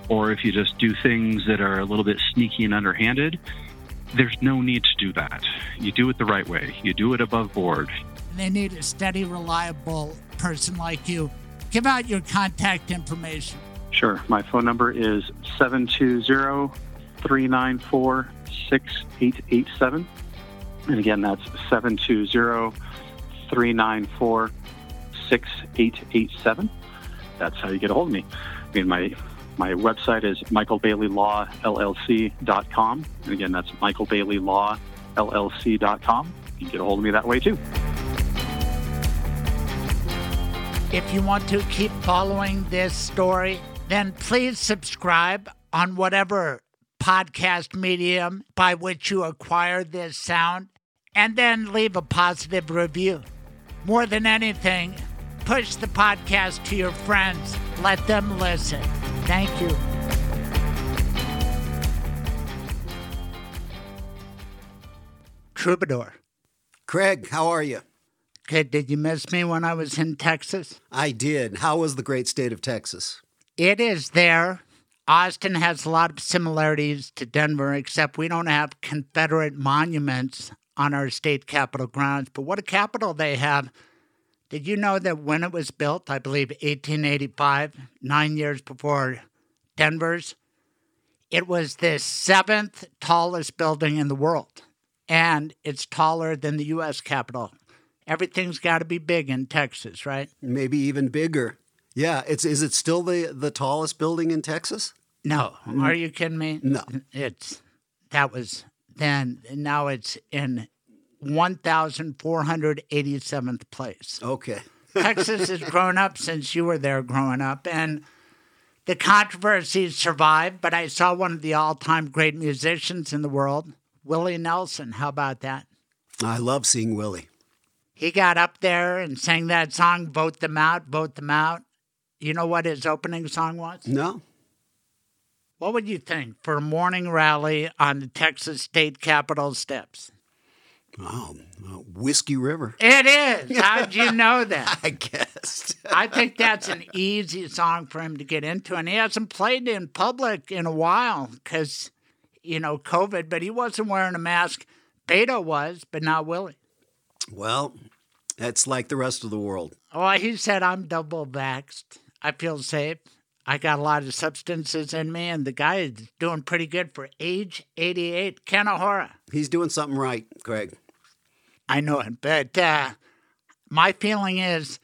or if you just do things that are a little bit sneaky and underhanded, there's no need to do that. You do it the right way. You do it above board. They need a steady, reliable person like you. Give out your contact information. Sure. My phone number is 720 394 6887. And again, that's 720 394 6887. That's how you get a hold of me. I mean, my my website is michaelbaileylawllc.com. And again, that's michaelbaileylawllc.com. You can get a hold of me that way too. If you want to keep following this story, then please subscribe on whatever podcast medium by which you acquire this sound, and then leave a positive review. More than anything, push the podcast to your friends. Let them listen. Thank you. Troubadour. Craig, how are you? Good. Did you miss me when I was in Texas? I did. How was the great state of Texas? It is there. Austin has a lot of similarities to Denver, except we don't have Confederate monuments on our state capitol grounds. But what a capital they have. Did you know that when it was built, I believe 1885, nine years before Denver's, it was the seventh tallest building in the world. And it's taller than the U.S. Capitol. Everything's got to be big in Texas, right? Maybe even bigger. Yeah, it's is it still the the tallest building in Texas? No. Mm-hmm. Are you kidding me? No. It's that was then. Now it's in 1,487th place. Okay. Texas has grown up since you were there growing up, and the controversies survived. But I saw one of the all-time great musicians in the world, Willie Nelson. How about that? I love seeing Willie. He got up there and sang that song, "Vote Them Out, Vote Them Out." You know what his opening song was? No. What would you think for a morning rally on the Texas State Capitol steps? Oh, uh, Whiskey River. It is. How'd you know that? I guess. I think that's an easy song for him to get into, and he hasn't played in public in a while because, you know, COVID. But he wasn't wearing a mask. Beto was, but not Willie. Well, that's like the rest of the world. Well, he said, I'm double vaxxed. I feel safe. I got a lot of substances in me, and the guy is doing pretty good for age 88. kenahora. He's doing something right, Craig. I know it, but uh, my feeling is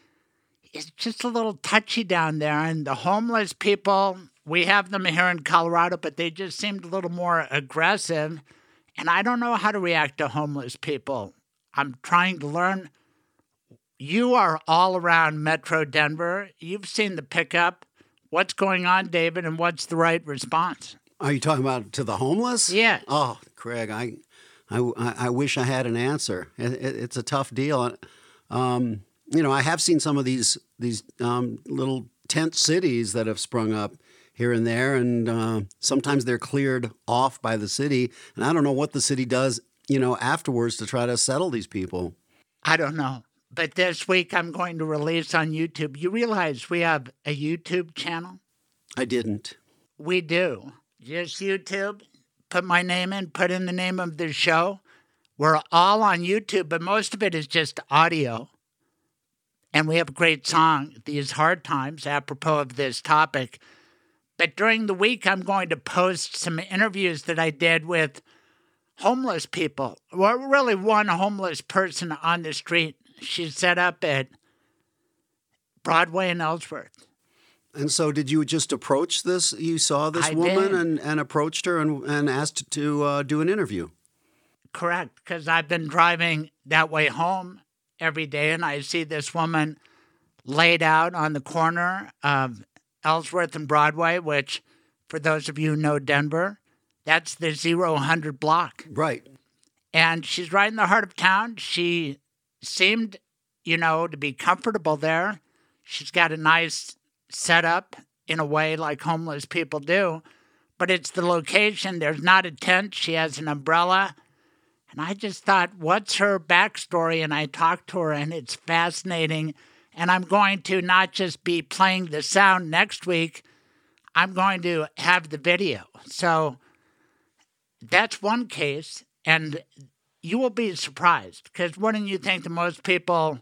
it's just a little touchy down there. And the homeless people, we have them here in Colorado, but they just seemed a little more aggressive. And I don't know how to react to homeless people. I'm trying to learn. You are all around Metro Denver. You've seen the pickup. What's going on, David, and what's the right response? Are you talking about to the homeless? Yeah. Oh, Craig, I, I, I wish I had an answer. It, it, it's a tough deal. Um, you know, I have seen some of these these um, little tent cities that have sprung up here and there, and uh, sometimes they're cleared off by the city, and I don't know what the city does, you know, afterwards to try to settle these people. I don't know. But this week I'm going to release on YouTube. You realize we have a YouTube channel? I didn't. We do. Just YouTube. Put my name in, put in the name of the show. We're all on YouTube, but most of it is just audio. And we have a great song, These Hard Times, apropos of this topic. But during the week, I'm going to post some interviews that I did with homeless people. Well, really, one homeless person on the street. She's set up at Broadway and Ellsworth. And so, did you just approach this? You saw this I woman did. and, and approached her and, and asked to uh, do an interview. Correct, because I've been driving that way home every day, and I see this woman laid out on the corner of Ellsworth and Broadway, which, for those of you who know Denver, that's the zero hundred block. Right. And she's right in the heart of town. She seemed, you know, to be comfortable there. She's got a nice setup in a way like homeless people do, but it's the location. There's not a tent. She has an umbrella. And I just thought, what's her backstory? And I talked to her, and it's fascinating. And I'm going to not just be playing the sound next week, I'm going to have the video. So that's one case. And you will be surprised because wouldn't you think the most people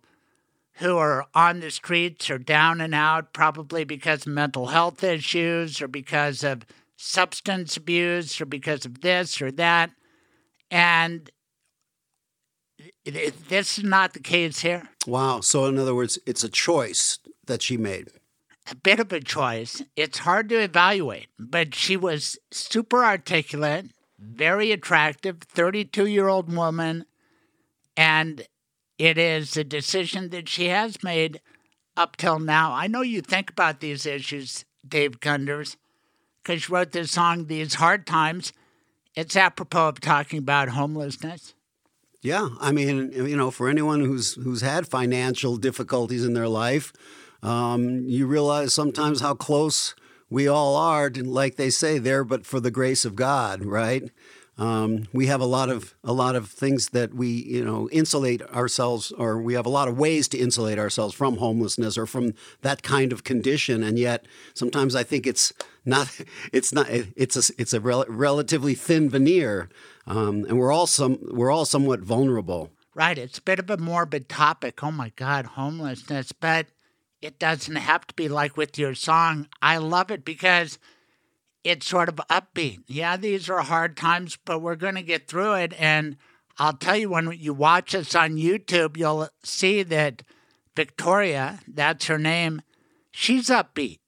who are on the streets are down and out, probably because of mental health issues or because of substance abuse or because of this or that? And this is not the case here. Wow. So, in other words, it's a choice that she made. A bit of a choice. It's hard to evaluate, but she was super articulate, very attractive, 32 year old woman, and it is a decision that she has made up till now. I know you think about these issues, Dave Gunders, because you wrote this song, These Hard Times. It's apropos of talking about homelessness. Yeah, I mean, you know, for anyone who's who's had financial difficulties in their life, um, you realize sometimes how close we all are. Like they say, there, but for the grace of God, right? Um, we have a lot of a lot of things that we you know insulate ourselves, or we have a lot of ways to insulate ourselves from homelessness or from that kind of condition. And yet, sometimes I think it's not it's not it's a it's a rel- relatively thin veneer, um, and we're all some we're all somewhat vulnerable. Right. It's a bit of a morbid topic. Oh my God, homelessness. But it doesn't have to be like with your song. I love it because it's sort of upbeat. Yeah, these are hard times, but we're going to get through it. And I'll tell you, when you watch us on YouTube, you'll see that Victoria, that's her name, she's upbeat.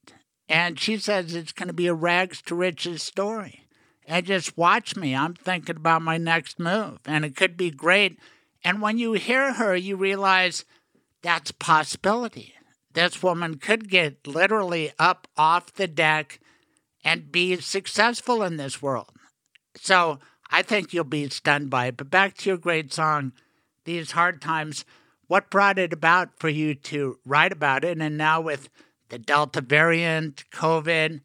And she says it's going to be a rags to riches story. And just watch me. I'm thinking about my next move, and it could be great. And when you hear her, you realize that's possibility. This woman could get literally up off the deck and be successful in this world. So I think you'll be stunned by it. But back to your great song, These Hard Times. What brought it about for you to write about it? And now with the Delta variant, COVID,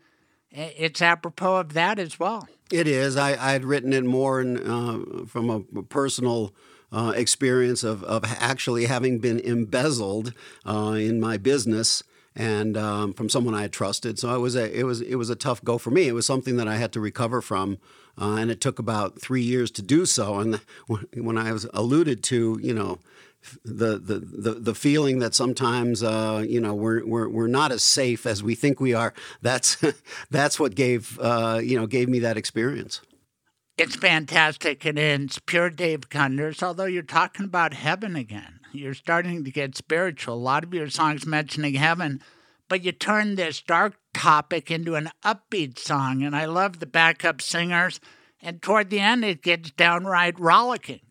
it's apropos of that as well. It is. I, had written it more in, uh, from a personal uh, experience of, of actually having been embezzled uh, in my business and um, from someone I had trusted. So it was a it was it was a tough go for me. It was something that I had to recover from, uh, and it took about three years to do so. And when I was alluded to, you know. The, the, the, the feeling that sometimes uh, you know we're, we're, we're not as safe as we think we are that's that's what gave uh, you know gave me that experience. It's fantastic and it's pure Dave Gunders, although you're talking about heaven again. You're starting to get spiritual. A lot of your songs mentioning heaven, but you turn this dark topic into an upbeat song, and I love the backup singers. And toward the end, it gets downright rollicking.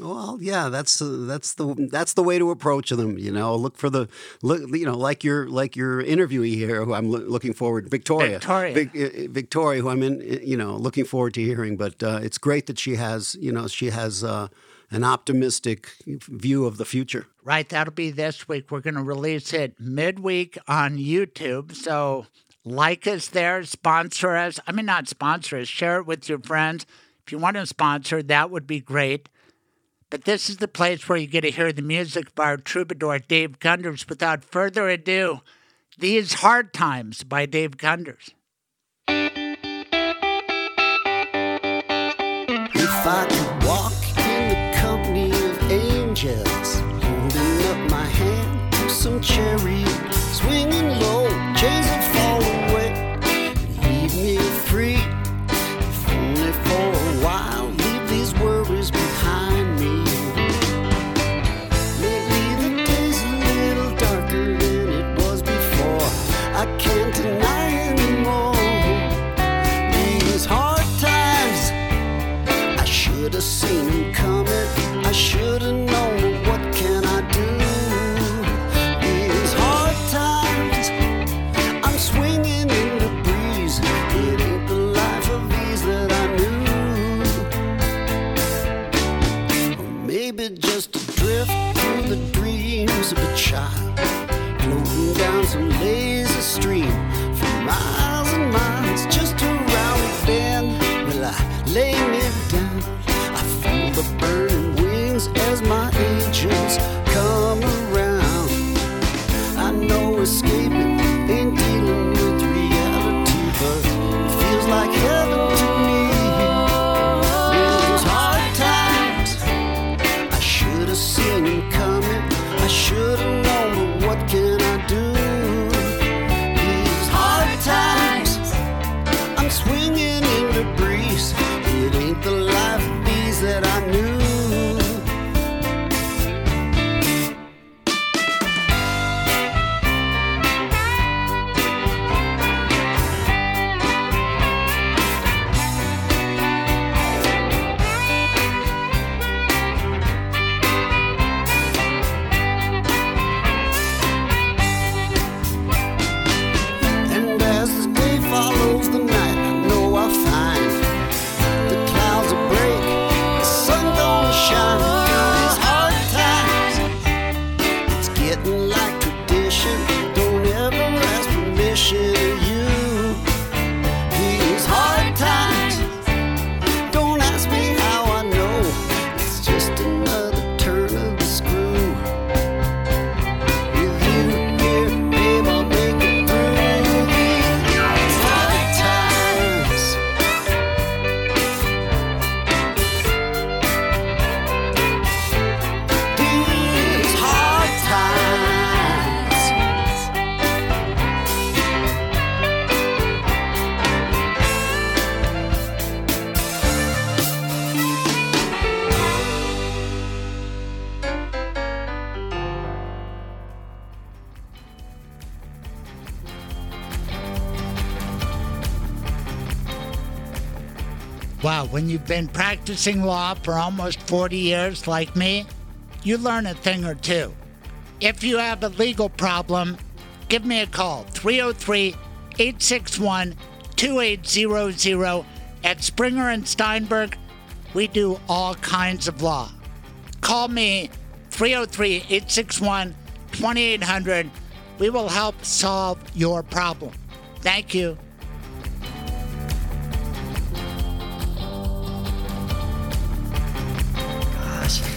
Well, yeah, that's uh, that's the that's the way to approach them. You know, look for the look. You know, like your like your interviewee here, who I'm lo- looking forward, Victoria, Victoria, Vic, uh, Victoria, who I'm in. You know, looking forward to hearing. But uh, it's great that she has. You know, she has. Uh, an optimistic view of the future. Right, that'll be this week. We're going to release it midweek on YouTube. So like us there, sponsor us. I mean, not sponsor us, share it with your friends. If you want to sponsor, that would be great. But this is the place where you get to hear the music of our troubadour, Dave Gunders. Without further ado, These Hard Times by Dave Gunders. If I could walk in the company of angels, holding up my hand to some cherry, swinging low, chains that fall of a child, when you've been practicing law for almost 40 years, like me, you learn a thing or two. If you have a legal problem, give me a call 303 861 2800 at Springer and Steinberg. We do all kinds of law. Call me 303 861 2800. We will help solve your problem. Thank you.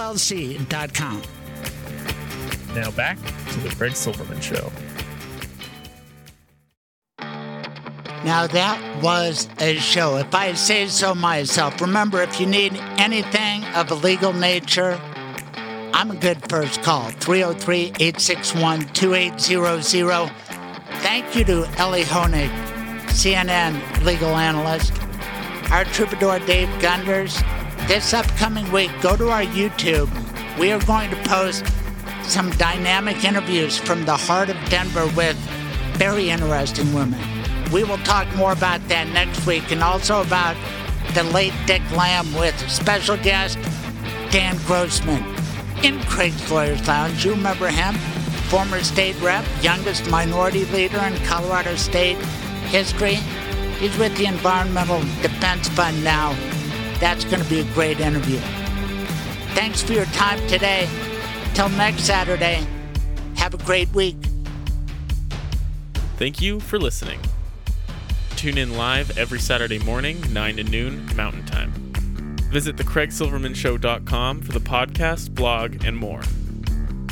mblawllc.com. Now back to the Craig Silverman Show. Now that was a show. If I say so myself, remember if you need anything of a legal nature, I'm a good first call. 303 861 2800. Thank you to Elie Honig, CNN legal analyst, our troubadour Dave Gunders. This upcoming week, go to our YouTube. We are going to post some dynamic interviews from the heart of Denver with very interesting women. We will talk more about that next week and also about the late Dick Lamm with special guest Dan Grossman in Craig's Lawyers Lounge. You remember him? Former state rep, youngest minority leader in Colorado state history. He's with the Environmental Defense Fund now. That's going to be a great interview. Thanks for your time today. Till next Saturday, have a great week. Thank you for listening. Tune in live every Saturday morning, 9 to noon Mountain Time. Visit thecraigsilvermanshow.com for the podcast, blog, and more.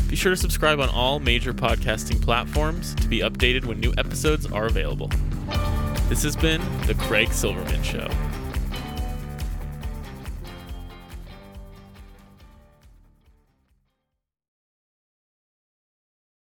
Be sure to subscribe on all major podcasting platforms to be updated when new episodes are available. This has been The Craig Silverman Show.